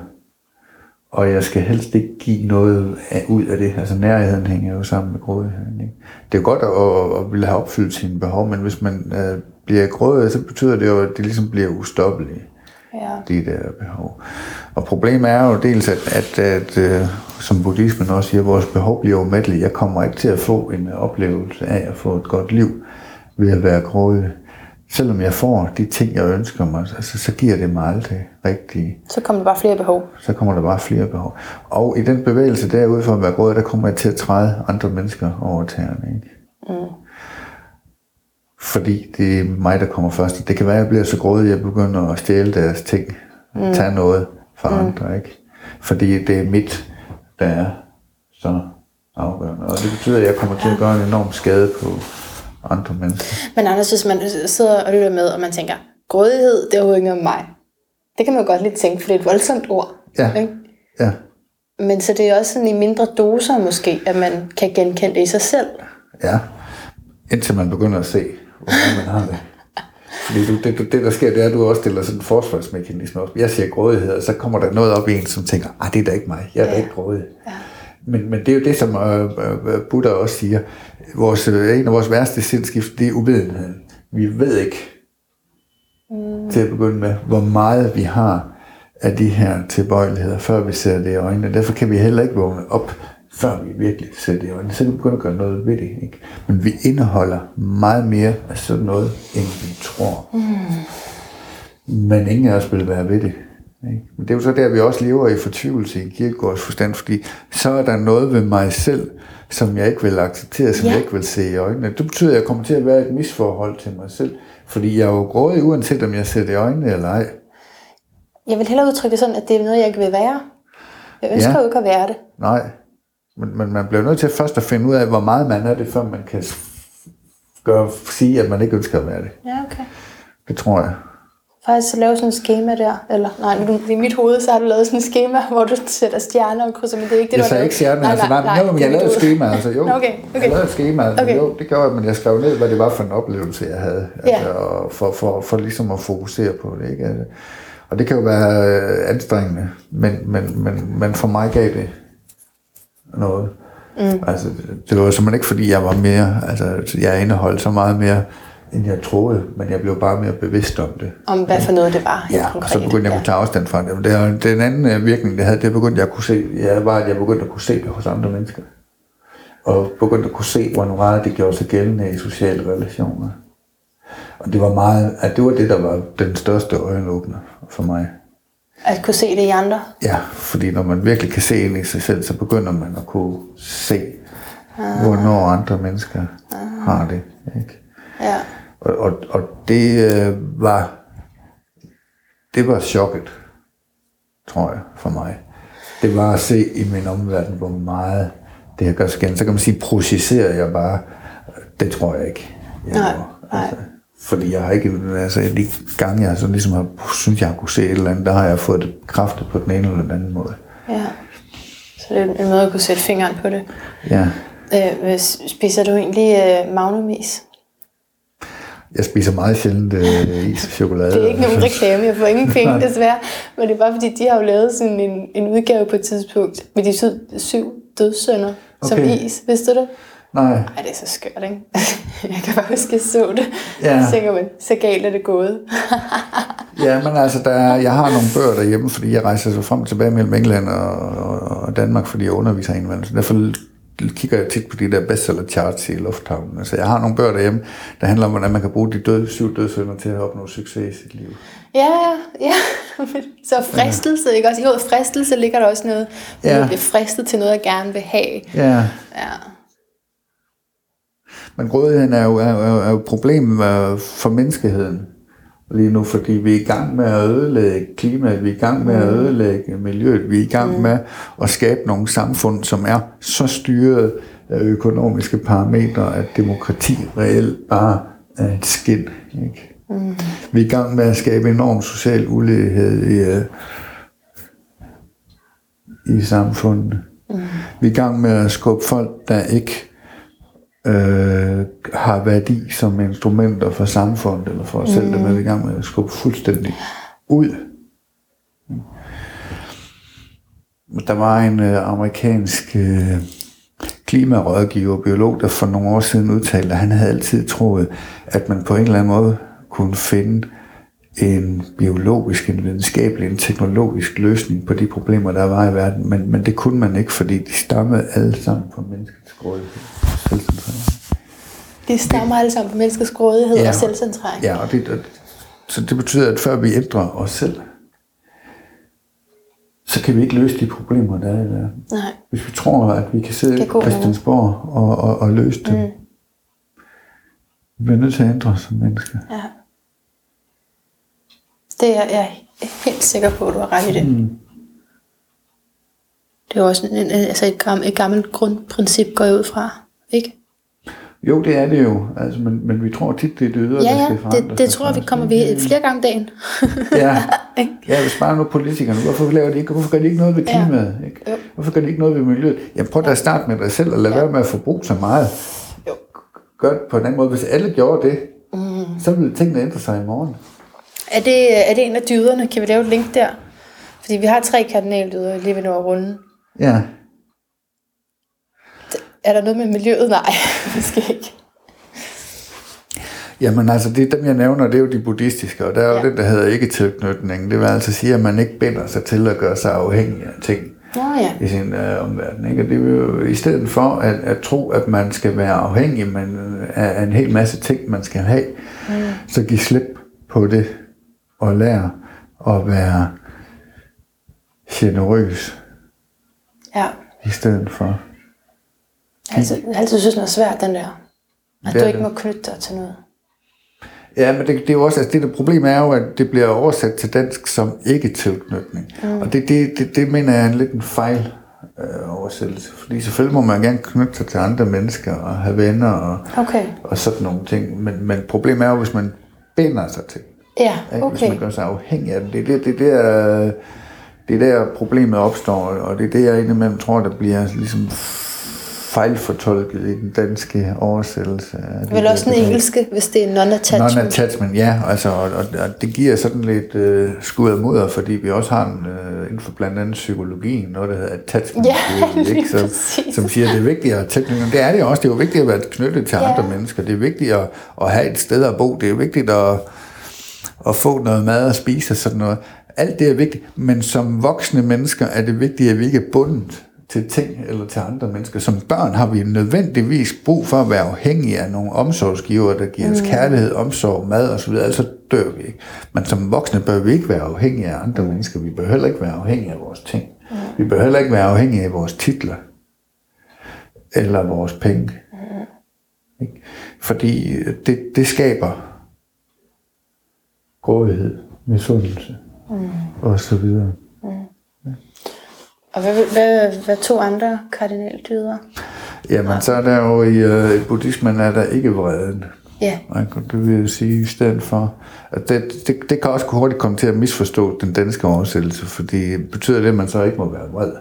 Og jeg skal helst ikke give noget af, ud af det. Altså nærheden hænger jo sammen med grådigheden. Ikke? Det er godt at, at, at ville have opfyldt sine behov, men hvis man øh, bliver grådig, så betyder det jo, at det ligesom bliver ustoppeligt ja. de der behov. Og problemet er jo dels, at, at, at øh, som buddhismen også siger, at vores behov bliver umættelige. Jeg kommer ikke til at få en oplevelse af at få et godt liv ved at være grådig. Selvom jeg får de ting, jeg ønsker mig, altså, så giver det mig aldrig rigtige. Så kommer der bare flere behov. Så kommer der bare flere behov. Og i den bevægelse derude for at være grådig, der kommer jeg til at træde andre mennesker over tæerne. Ikke? Mm. Fordi det er mig, der kommer først. Det kan være, at jeg bliver så grådig, at jeg begynder at stjæle deres ting. Mm. Tage noget fra mm. andre. Ikke? Fordi det er mit, der er så afgørende. Og det betyder, at jeg kommer til at gøre en enorm skade på andre mennesker. Men Anders, hvis man sidder og lytter med, og man tænker, grådighed, det er jo ikke om mig. Det kan man jo godt lidt tænke, for det er et voldsomt ord. Ja. Ikke? Ja, Men så det er også sådan i mindre doser måske, at man kan genkende det i sig selv. ja. Indtil man begynder at se, hvordan man har det. Fordi du, det, det, der sker, det er, at du også stiller sådan en forsvarsmekanisme op. Jeg siger grådighed, og så kommer der noget op i en, som tænker, ah, det er da ikke mig, jeg er da ikke grådig. Ja. Men, men det er jo det, som øh, øh, Buddha også siger. Vores, øh, en af vores værste sindskift, det er uvidenheden. Vi ved ikke, mm. til at begynde med, hvor meget vi har af de her tilbøjeligheder, før vi ser det i øjnene. Derfor kan vi heller ikke vågne op, før vi virkelig ser det i øjnene. Så kan vi begynde at gøre noget ved det. Ikke? Men vi indeholder meget mere af sådan noget, end vi tror. Mm. men ingen af os vil være ved det. Ikke? Men det er jo så der, vi også lever i fortvivlelse i kirkegårds forstand, fordi så er der noget ved mig selv, som jeg ikke vil acceptere, som Ja. jeg ikke vil se i øjnene. Det betyder, at jeg kommer til at være et misforhold til mig selv, fordi jeg er jo grådig, uanset om jeg ser det i øjnene eller ej. Jeg vil hellere udtrykke det sådan, at det er noget, jeg ikke vil være. Jeg ønsker Ja. jo ikke at være det. Nej, men, men man bliver nødt til først at finde ud af, hvor meget man er det, før man kan gøre, sige, at man ikke ønsker at være det. Ja, okay. Det tror jeg. Faktisk lave sådan et schema der, eller nej, nu, i mit hoved, så har du lavet sådan et schema, <laughs> hvor du sætter stjerner og krydser, men det er ikke det, Jeg du har sagde ikke stjerner, altså nej, nej, jo, men jeg lavede et schema, altså jo. <laughs> Okay, okay. Jeg lavede et schema, altså, Okay. jo, det gjorde jeg, men jeg skrev ned, hvad det var for en oplevelse, jeg havde, Ja. altså, og for, for, for ligesom at fokusere på det, ikke? Altså, Og det kan jo være øh, anstrengende, men, men, men, men for mig gav det noget. Mm. Altså, det var simpelthen ikke, fordi jeg var mere, altså, jeg indeholdt så meget mere, end jeg troede, men jeg blev bare mere bevidst om det. Om hvad for noget det var. helt Ja, og konkret. så begyndte jeg at kunne tage afstand fra det. Det den anden øh, virkning, det havde, det begyndte jeg at kunne se, ja, var, at jeg begyndte at kunne se det hos andre mennesker. Og begyndte at kunne se, hvor meget det gjorde sig gældende i sociale relationer. Og det var meget, at det var det, der var den største øjenåbner for mig. At kunne se det i andre. Ja, fordi når man virkelig kan se ind i sig selv, så begynder man at kunne se, hvornår andre mennesker har det. Ikke? Ja. Og, og, og det øh, var det var chokket, tror jeg, for mig. Det var at se i min omverden, hvor meget det her gør gældende. Så kan man sige, projicerer jeg bare, det tror jeg ikke. Jeg Nej, nej. Altså, fordi jeg har ikke, altså de gange jeg sådan ligesom har, synes, jeg har kunne se et eller andet, der har jeg fået det kræftet på den ene eller den anden måde. ja. Så det er en måde at kunne sætte fingeren på det. Ja. Øh, spiser du egentlig øh, magnumis? Jeg spiser meget sjældent øh, is og chokolade. Det er ikke nogen og- <laughs> reklame, jeg får ingen penge desværre. Men det er bare fordi, de har jo lavet sådan en, en udgave på et tidspunkt med de syv, syv dødssynder som Okay. is. Vidste du det? Nej, Ej, det er så skørt, ikke? <laughs> Jeg kan bare huske, at jeg så det. Ja. Så tænker man, så galt er det gået. <laughs> Ja, men altså, der er, jeg har nogle bøger derhjemme, fordi jeg rejser så frem og tilbage mellem England og, og, og Danmark, fordi jeg underviser. Så derfor kigger jeg tit på de der bestseller charts i lufthavnen. Altså, jeg har nogle bøger derhjemme, der handler om, hvordan man kan bruge de døde, syv dødssynder til at opnå succes i sit liv. Ja, ja, ja. <laughs> Så fristelse, ikke også? I ordet fristelse ligger der også noget. Ja. Ja. Jeg bliver fristet til noget, jeg gerne vil have. Ja, Ja. men grådigheden er jo, er, er, er jo et problem øh, for menneskeheden lige nu, fordi vi er i gang med at ødelægge klimaet, vi er i gang med at ødelægge miljøet, vi er i gang med at skabe nogle samfund, som er så styret af økonomiske parametre, at demokrati reelt bare er et skin. Ikke? Mm. Vi er i gang med at skabe enorm social ulighed i, øh, i samfundet. Mm. Vi er i gang med at skubbe folk, der ikke øh, har værdi som instrumenter for samfundet eller for os mm. selv, dem er vi i gang med at skubbe fuldstændig ud. Der var en øh, amerikansk øh, klimarådgiver, biolog, der for nogle år siden udtalte, at han havde altid troet, at man på en eller anden måde kunne finde en biologisk, en videnskabelig, en teknologisk løsning på de problemer, der var i verden. Men, men det kunne man ikke, fordi de stammede alle sammen fra menneskets grådighed. Selvcentrering. Det stammer alle sammen på menneskets grådighed Ja. og selvcentrering. Ja, og det, og, så det betyder, at før vi ændrer os selv, så kan vi ikke løse de problemer, der er i verden. Nej. Hvis vi tror, at vi kan sidde på Christiansborg og, og, og løse dem, mm. vi bliver nødt til at ændre os som mennesker. Ja. Det er jeg helt sikker på, at du har ret i det. Mm. Det er også en, altså et, gammelt, et gammelt grundprincip, går jeg ud fra. Ikke? Jo, det er det jo, altså, men, men vi tror tit, det er det ydre, Ja, der ja, skal forandre det, det tror jeg, vi kommer ikke? ved flere gange om dagen. Ja, <laughs> Ikke? ja hvis bare nu politikerne, hvorfor laver de ikke, hvorfor gør de ikke noget ved Ja. klimaet? Ikke? Jo. Hvorfor gør de ikke noget ved miljøet? Jamen prøv da at starte med dig selv og lad være med at forbruge så meget. Jo. Gør det på en anden måde. Hvis alle gjorde det, mm. så ville tingene ændre sig i morgen. Er det, er det en af dyderne? Kan vi lave et link der? Fordi vi har tre kardinaldyder lige ved nu at runde. Ja, Er der noget med miljøet? Nej, <laughs> måske ikke. Jamen altså, det, dem jeg nævner, det er jo de buddhistiske, og der er jo Ja. det, der hedder ikke tilknytning. Det vil altså sige, at man ikke binder sig til at gøre sig afhængig af ting Nå ja. i sin øh, omverden. Ikke? Og det vil jo, i stedet for at, at tro, at man skal være afhængig men, øh, af, af en hel masse ting, man skal have, mm. så giv slip på det, og lære at være generøs Ja. i stedet for. Altså, jeg altid synes, den er svært, den der. At Det du ikke det. må knytte dig til noget. Ja, men det, det er jo også, altså det der problem er jo, at det bliver oversat til dansk som ikke tilknytning. Mm. Og det, det, det, det mener jeg er en lidt en fejl øh, oversættelse. Fordi selvfølgelig må man gerne knytte sig til andre mennesker og have venner og, Okay. og sådan nogle ting. Men, men problemet er jo, hvis man binder sig til Ja, Ikke? Hvis okay. man gør sig afhængig af dem. Det er det, det, det er, det er der problemet opstår, og det er det, jeg indimellem tror, der bliver ligesom fejlfortolket i den danske oversættelse. det Vel også den engelske, hvis det er non-attachment. Non-attachment, ja, altså, og, og, og det giver sådan lidt øh, skud af mudder, fordi vi også har en, øh, inden for blandt andet psykologien, noget der hedder attachment Ja, <laughs> ikke, som, præcis. som siger, at det er vigtigt at tilknytning. Det er det også, det er jo vigtigt at være knyttet til Ja. andre mennesker, det er vigtigt at, at have et sted at bo, det er vigtigt at, at få noget mad at spise og sådan noget. Alt det er vigtigt, men som voksne mennesker er det vigtigt, at vi ikke er bundet til ting eller til andre mennesker. Som børn har vi nødvendigvis brug for at være afhængige af nogle omsorgsgiver, der giver os kærlighed, omsorg, mad osv., ellers så dør vi ikke. Men som voksne bør vi ikke være afhængige af andre mennesker. Vi bør heller ikke være afhængige af vores ting. Vi bør heller ikke være afhængige af vores titler eller vores penge. Ikke? Fordi det, det skaber grådighed, misundelse mm. og så videre. Og hvad, hvad, hvad to andre kardinaldyder? Jamen, så er der jo i, øh, i buddhismen er der ikke vreden. Ja. Det vil jeg sige i stedet for, at det, det, det kan også hurtigt komme til at misforstå den danske oversættelse, fordi betyder det, at man så ikke må være vred?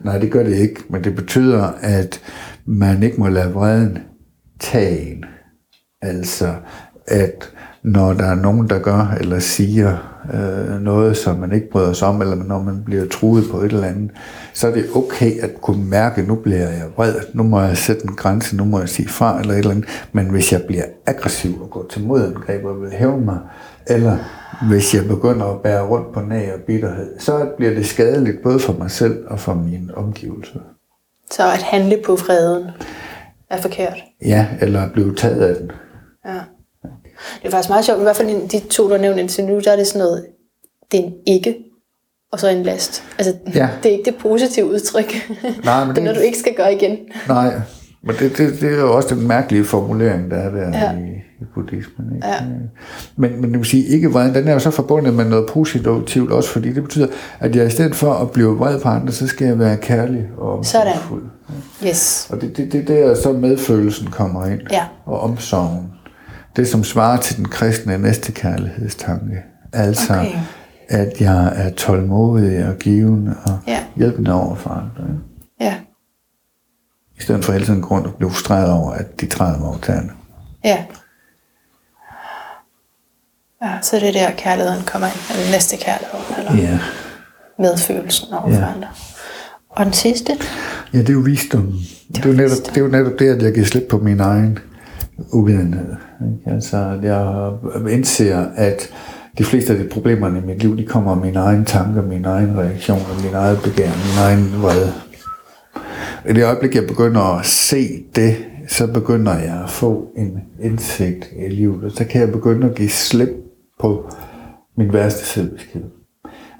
Nej, det gør det ikke, men det betyder, at man ikke må lade vreden tage en. Altså, at når der er nogen, der gør eller siger øh, noget, som man ikke bryder sig om, eller når man bliver truet på et eller andet, så er det okay at kunne mærke, nu bliver jeg vred, nu må jeg sætte en grænse, nu må jeg sige fra, eller et eller andet. Men hvis jeg bliver aggressiv og går til modangreb og vil hæve mig, eller hvis jeg begynder at bære rundt på nag og bitterhed, så bliver det skadeligt både for mig selv og for mine omgivelser. Så at handle på freden er forkert. Ja, eller at blive taget af den. Det er faktisk meget sjovt. I hvert fald de to, du har nævnt indtil nu, der er det sådan noget, det er en ikke, og så en last. Altså, Ja. <laughs> det er ikke det positive udtryk. <laughs> Nej, men det er det- noget, du ikke skal gøre igen. Nej, men det, det, det er jo også den mærkelige formulering, der er der Ja. i, i buddhismen. Ikke? Ja. Men, men det vil sige, ikke vreden, den er jo så forbundet med noget positivt også, fordi det betyder, at jeg i stedet for at blive vred på andre, så skal jeg være kærlig og Sådan. omsorgsfuld. Yes. Og det, det, det er der, så medfølelsen kommer ind, Ja. og omsorgen. Det, som svarer til den kristne næstekærlighedstanke. Altså, Okay. at jeg er tålmodig og givende og Ja. hjælpende over for andre. Ja. I stedet for hele tiden grund at blive frustreret over, at de træder mig over tæerne. Ja. Ja, så det er der, kærligheden kommer ind. Eller næste kærlighed, eller Ja. medfølelsen over Ja. for andre. Og den sidste? ja, det er jo visdom. Det er jo, netop, det er jo netop det, at jeg giver slip på min egen uvidenhed. Ikke? Altså, jeg indser, at de fleste af de problemerne i mit liv, de kommer af mine egne tanker, mine egne reaktioner, min eget begær, min egen vrede. I det øjeblik, jeg begynder at se det, så begynder jeg at få en indsigt i livet, og så kan jeg begynde at give slip på min værste selviskhed.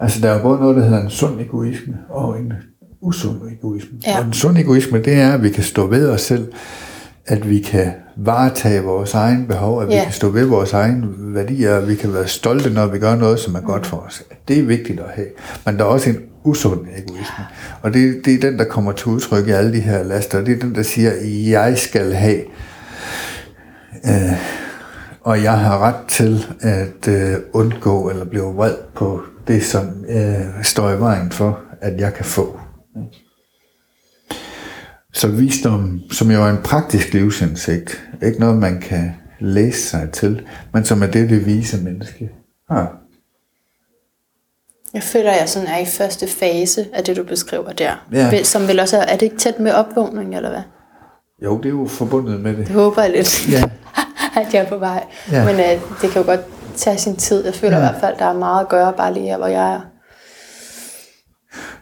Altså, der er både noget, der hedder en sund egoisme og en usund egoisme. Ja. Og en sund egoisme, det er, at vi kan stå ved os selv, at vi kan varetage vores egen behov, at vi Ja. kan stå ved vores egen værdier, at vi kan være stolte, når vi gør noget, som er godt for os. Det er vigtigt at have. Men der er også en usund egoisme. Og det, det er den, der kommer til udtryk i alle de her laster. Det er den, der siger, jeg skal have, øh, og jeg har ret til at øh, undgå eller blive vred på det, som øh, står i vejen for, at jeg kan få. Så visdom, som jo er en praktisk livsindsigt, ikke noget, man kan læse sig til, men som er det, det vise menneske har. Jeg føler, at jeg sådan er i første fase af det, du beskriver der. Ja. Som vel også er, er det ikke tæt med opvågning, eller hvad? Jo, det er jo forbundet med det. Det håber jeg lidt, Ja. <laughs> at jeg er på vej. Ja. Men øh, det kan jo godt tage sin tid. Jeg føler ja. i hvert fald, at der er meget at gøre bare lige her, hvor jeg er.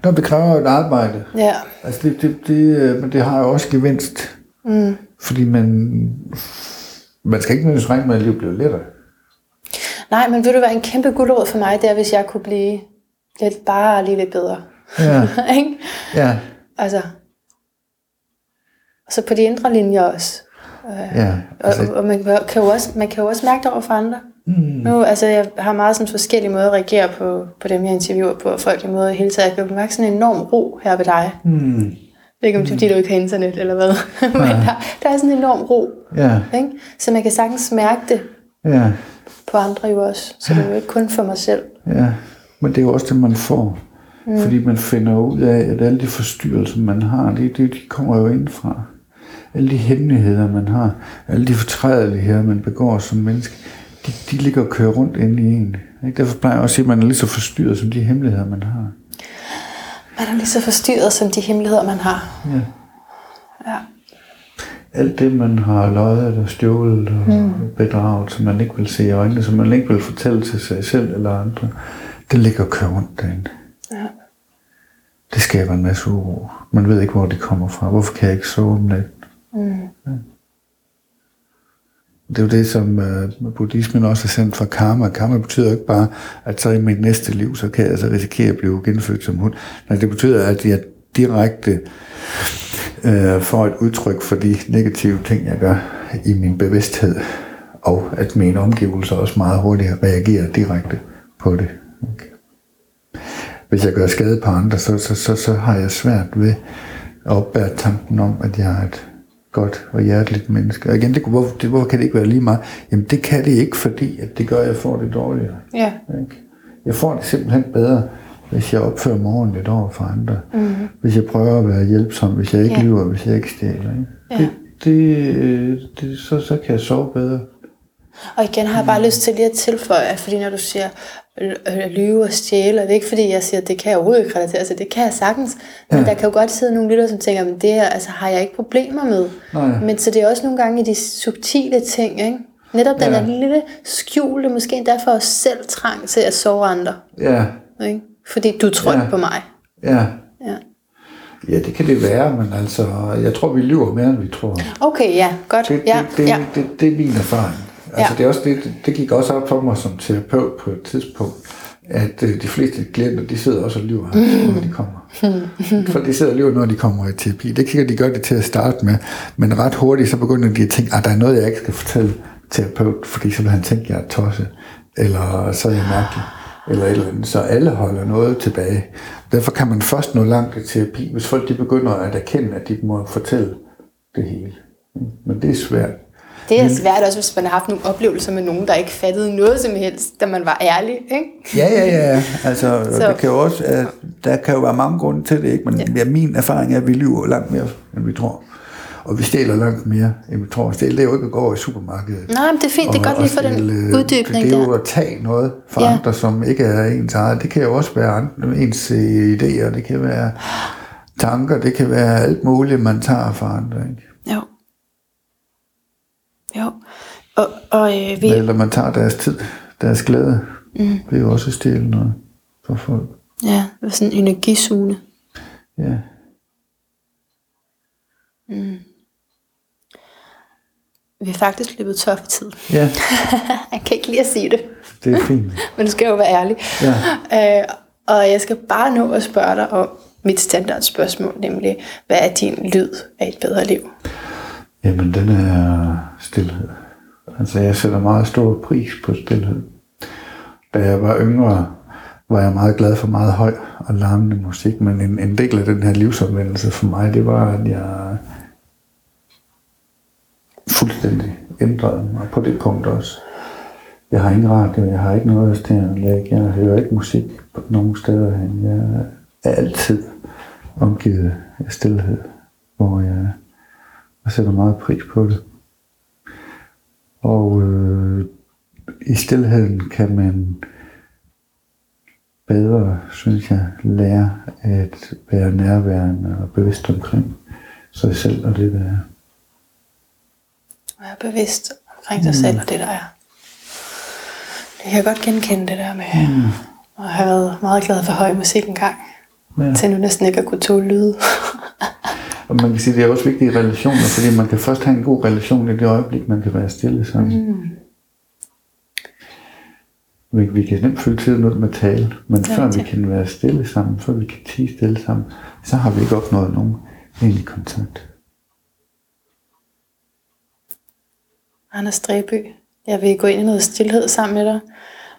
Nå, det kræver et arbejde. Ja, Altså, det, det, det, øh, men det har jo også gevinst. Mm. Fordi man, man skal ikke nødvendigvis regne med, at livet bliver lettere. Nej, men vil du være en kæmpe guldråd for mig, det er, hvis jeg kunne blive lidt bare lige lidt bedre. Ja, <laughs> Ikke? ja, altså, og så på de indre linjer også. ja. Og, Altså, og man, kan jo også, man kan jo også mærke det over for andre. Mm. Nu, altså, jeg har meget sådan forskellige måder at reagere på, på dem, jeg interviewer på, og folk i måde i hele taget. Jeg kan mærke sådan en enorm ro her ved dig. mm, Det er ikke, om det er, fordi du ikke har internet, eller hvad. <laughs> Men der, der er sådan en enorm ro. ja, Ikke? Så man kan sagtens mærke det ja, på andre jo også. Så det er jo ikke kun for mig selv. ja. Men det er jo også det, man får. Mm. Fordi man finder ud af, at alle de forstyrrelser, man har, de, de, de kommer jo indfra. Alle de hemmeligheder, man har, alle de fortrædeligheder, man begår som menneske, de, de ligger og kører rundt inde i en. Ikke? Derfor plejer jeg også at sige, at man er lige så forstyrret som de hemmeligheder, man har. Man er lige så forstyrret som de hemmeligheder, man har. Ja. Ja. Alt det, man har løjet og stjålet og mm. bedraget, som man ikke vil se i øjnene, som man ikke vil fortælle til sig selv eller andre, det ligger og kører rundt derinde. Ja. Det skaber en masse uro. Man ved ikke, hvor det kommer fra. Hvorfor kan jeg ikke sove om natten? Mm. Det er jo det, som øh, buddhismen også er sendt fra karma. Karma betyder ikke bare, at så i mit næste liv, så kan jeg så risikere at blive genfødt som hund. Nej, det betyder, at jeg direkte øh, får et udtryk for de negative ting, jeg gør i min bevidsthed. Og at mine omgivelser også meget hurtigt reagerer direkte på det. Okay. Hvis jeg gør skade på andre, så, så, så, så har jeg svært ved at opbære tanken om, at jeg er et godt og hjerteligt menneske. Og igen, det, hvorfor, det, hvorfor kan det ikke være lige meget? Jamen det kan det ikke, fordi at det gør, at jeg får det dårligere. Ja. Ikke? Jeg får det simpelthen bedre, hvis jeg opfører mig ordentligt over for andre. Mm-hmm. Hvis jeg prøver at være hjælpsom, hvis jeg ikke Ja. lyver, hvis jeg ikke stjæler. Ikke? Ja. Det, det, øh, det, så, så kan jeg sove bedre. Og igen har jeg bare lyst til lige at tilføje, at fordi når du siger lyve og stjæle, og det er ikke fordi, jeg siger, at det kan jeg overhovedet ikke relatere til, det kan jeg sagtens. Men Ja. der kan jo godt sidde nogle lytter, som tænker, men det her altså, har jeg ikke problemer med. Nej. Men så det er også nogle gange i de subtile ting, ikke? Netop den Ja. der lille skjulte, måske endda for os selv trang til at sove andre. Ja, Ikke? Fordi du tror Ja. på mig. ja. Ja. Ja, det kan det være, men altså, jeg tror, vi lyver mere, end vi tror. Okay, ja, godt. Det, ja, det, det, ja. det, det er min erfaring. Altså, Ja. det, er også det, det gik også op for mig som terapeut på et tidspunkt, at øh, de fleste klienter, de sidder også og lyver, når de kommer. For de sidder og lyver, når de kommer i terapi. Det kan de gøre det til at starte med, men ret hurtigt, så begynder de at tænke, at der er noget, jeg ikke skal fortælle terapeut, fordi så vil han tænke, at jeg er tosset, eller så er jeg mærkelig, eller et eller andet. Så alle holder noget tilbage. Derfor kan man først nå langt i terapi, hvis folk de begynder at erkende, at de må fortælle det hele. Men det er svært. Det er svært også, hvis man har haft nogle oplevelser med nogen, der ikke fattede noget som helst, da man var ærlig. Ikke? Ja, ja, ja. Altså, Så- det kan jo også, at der kan jo være mange grunde til det, ikke? men Ja. ja. min erfaring er, at vi lyver langt mere, end vi tror. Og vi stjæler langt mere, end vi tror. Stjæle, det er jo ikke at gå over i supermarkedet. Nej, men det er fint. Det er Og- godt lige og for den øh, uddybning Det er jo at tage noget fra Ja. ja. andre, som ikke er ens eget. Det kan jo også være andre, ens øh, idéer, det kan være tanker, det kan være alt muligt, man tager fra andre. Ikke? Jo. Jo. Og, og øh, vi, Eller man tager deres tid, deres glæde. Mm. Det er jo også at stjæle noget fra folk. ja, sådan en energisugende. Ja. Vi er faktisk løbet tør for tid. ja, <laughs> Jeg kan ikke lide at sige det, det er fint. <laughs> men du skal jo være ærlig. Ja. <laughs> Øh, og jeg skal bare nå at spørge dig om mit standardspørgsmål, nemlig, hvad er din lyd af et bedre liv? Jamen, den er stillhed. Altså, jeg sætter meget stor pris på stillhed. Da jeg var yngre, var jeg meget glad for meget høj og larmende musik, men en, en del af den her livsomvendelse for mig, det var, at jeg fuldstændig ændrede mig på det punkt også. Jeg har ingen radio, jeg har ikke noget til at lægge, jeg hører ikke musik på nogen steder hen. Jeg er altid omgivet af stillhed, hvor jeg, jeg sætter meget pris på det. Og øh, i stillheden kan man bedre, synes jeg, lære at være nærværende og bevidst omkring sig selv og det, der er. Og er bevidst omkring sig selv og det, der er. Det kan jeg godt genkende det der med at have været meget glad for høj musik engang. Ja. Til nu næsten ikke at kunne tåle lyde. <laughs> Og man kan sige, det er også vigtigt i relationer, fordi man kan først have en god relation i det øjeblik, man kan være stille sammen. Mm. Vi, vi kan nemt fylde tiden ud med tale, men før vi kan være stille sammen, før vi kan tige stille sammen, så har vi ikke opnået nogen egentlig kontakt. Anders Stræby, jeg vil gå ind i noget stillhed sammen med dig,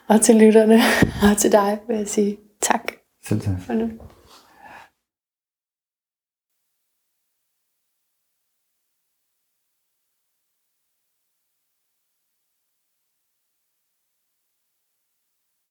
og til lytterne, <laughs> og til dig vil jeg sige tak Selv tak. for nu.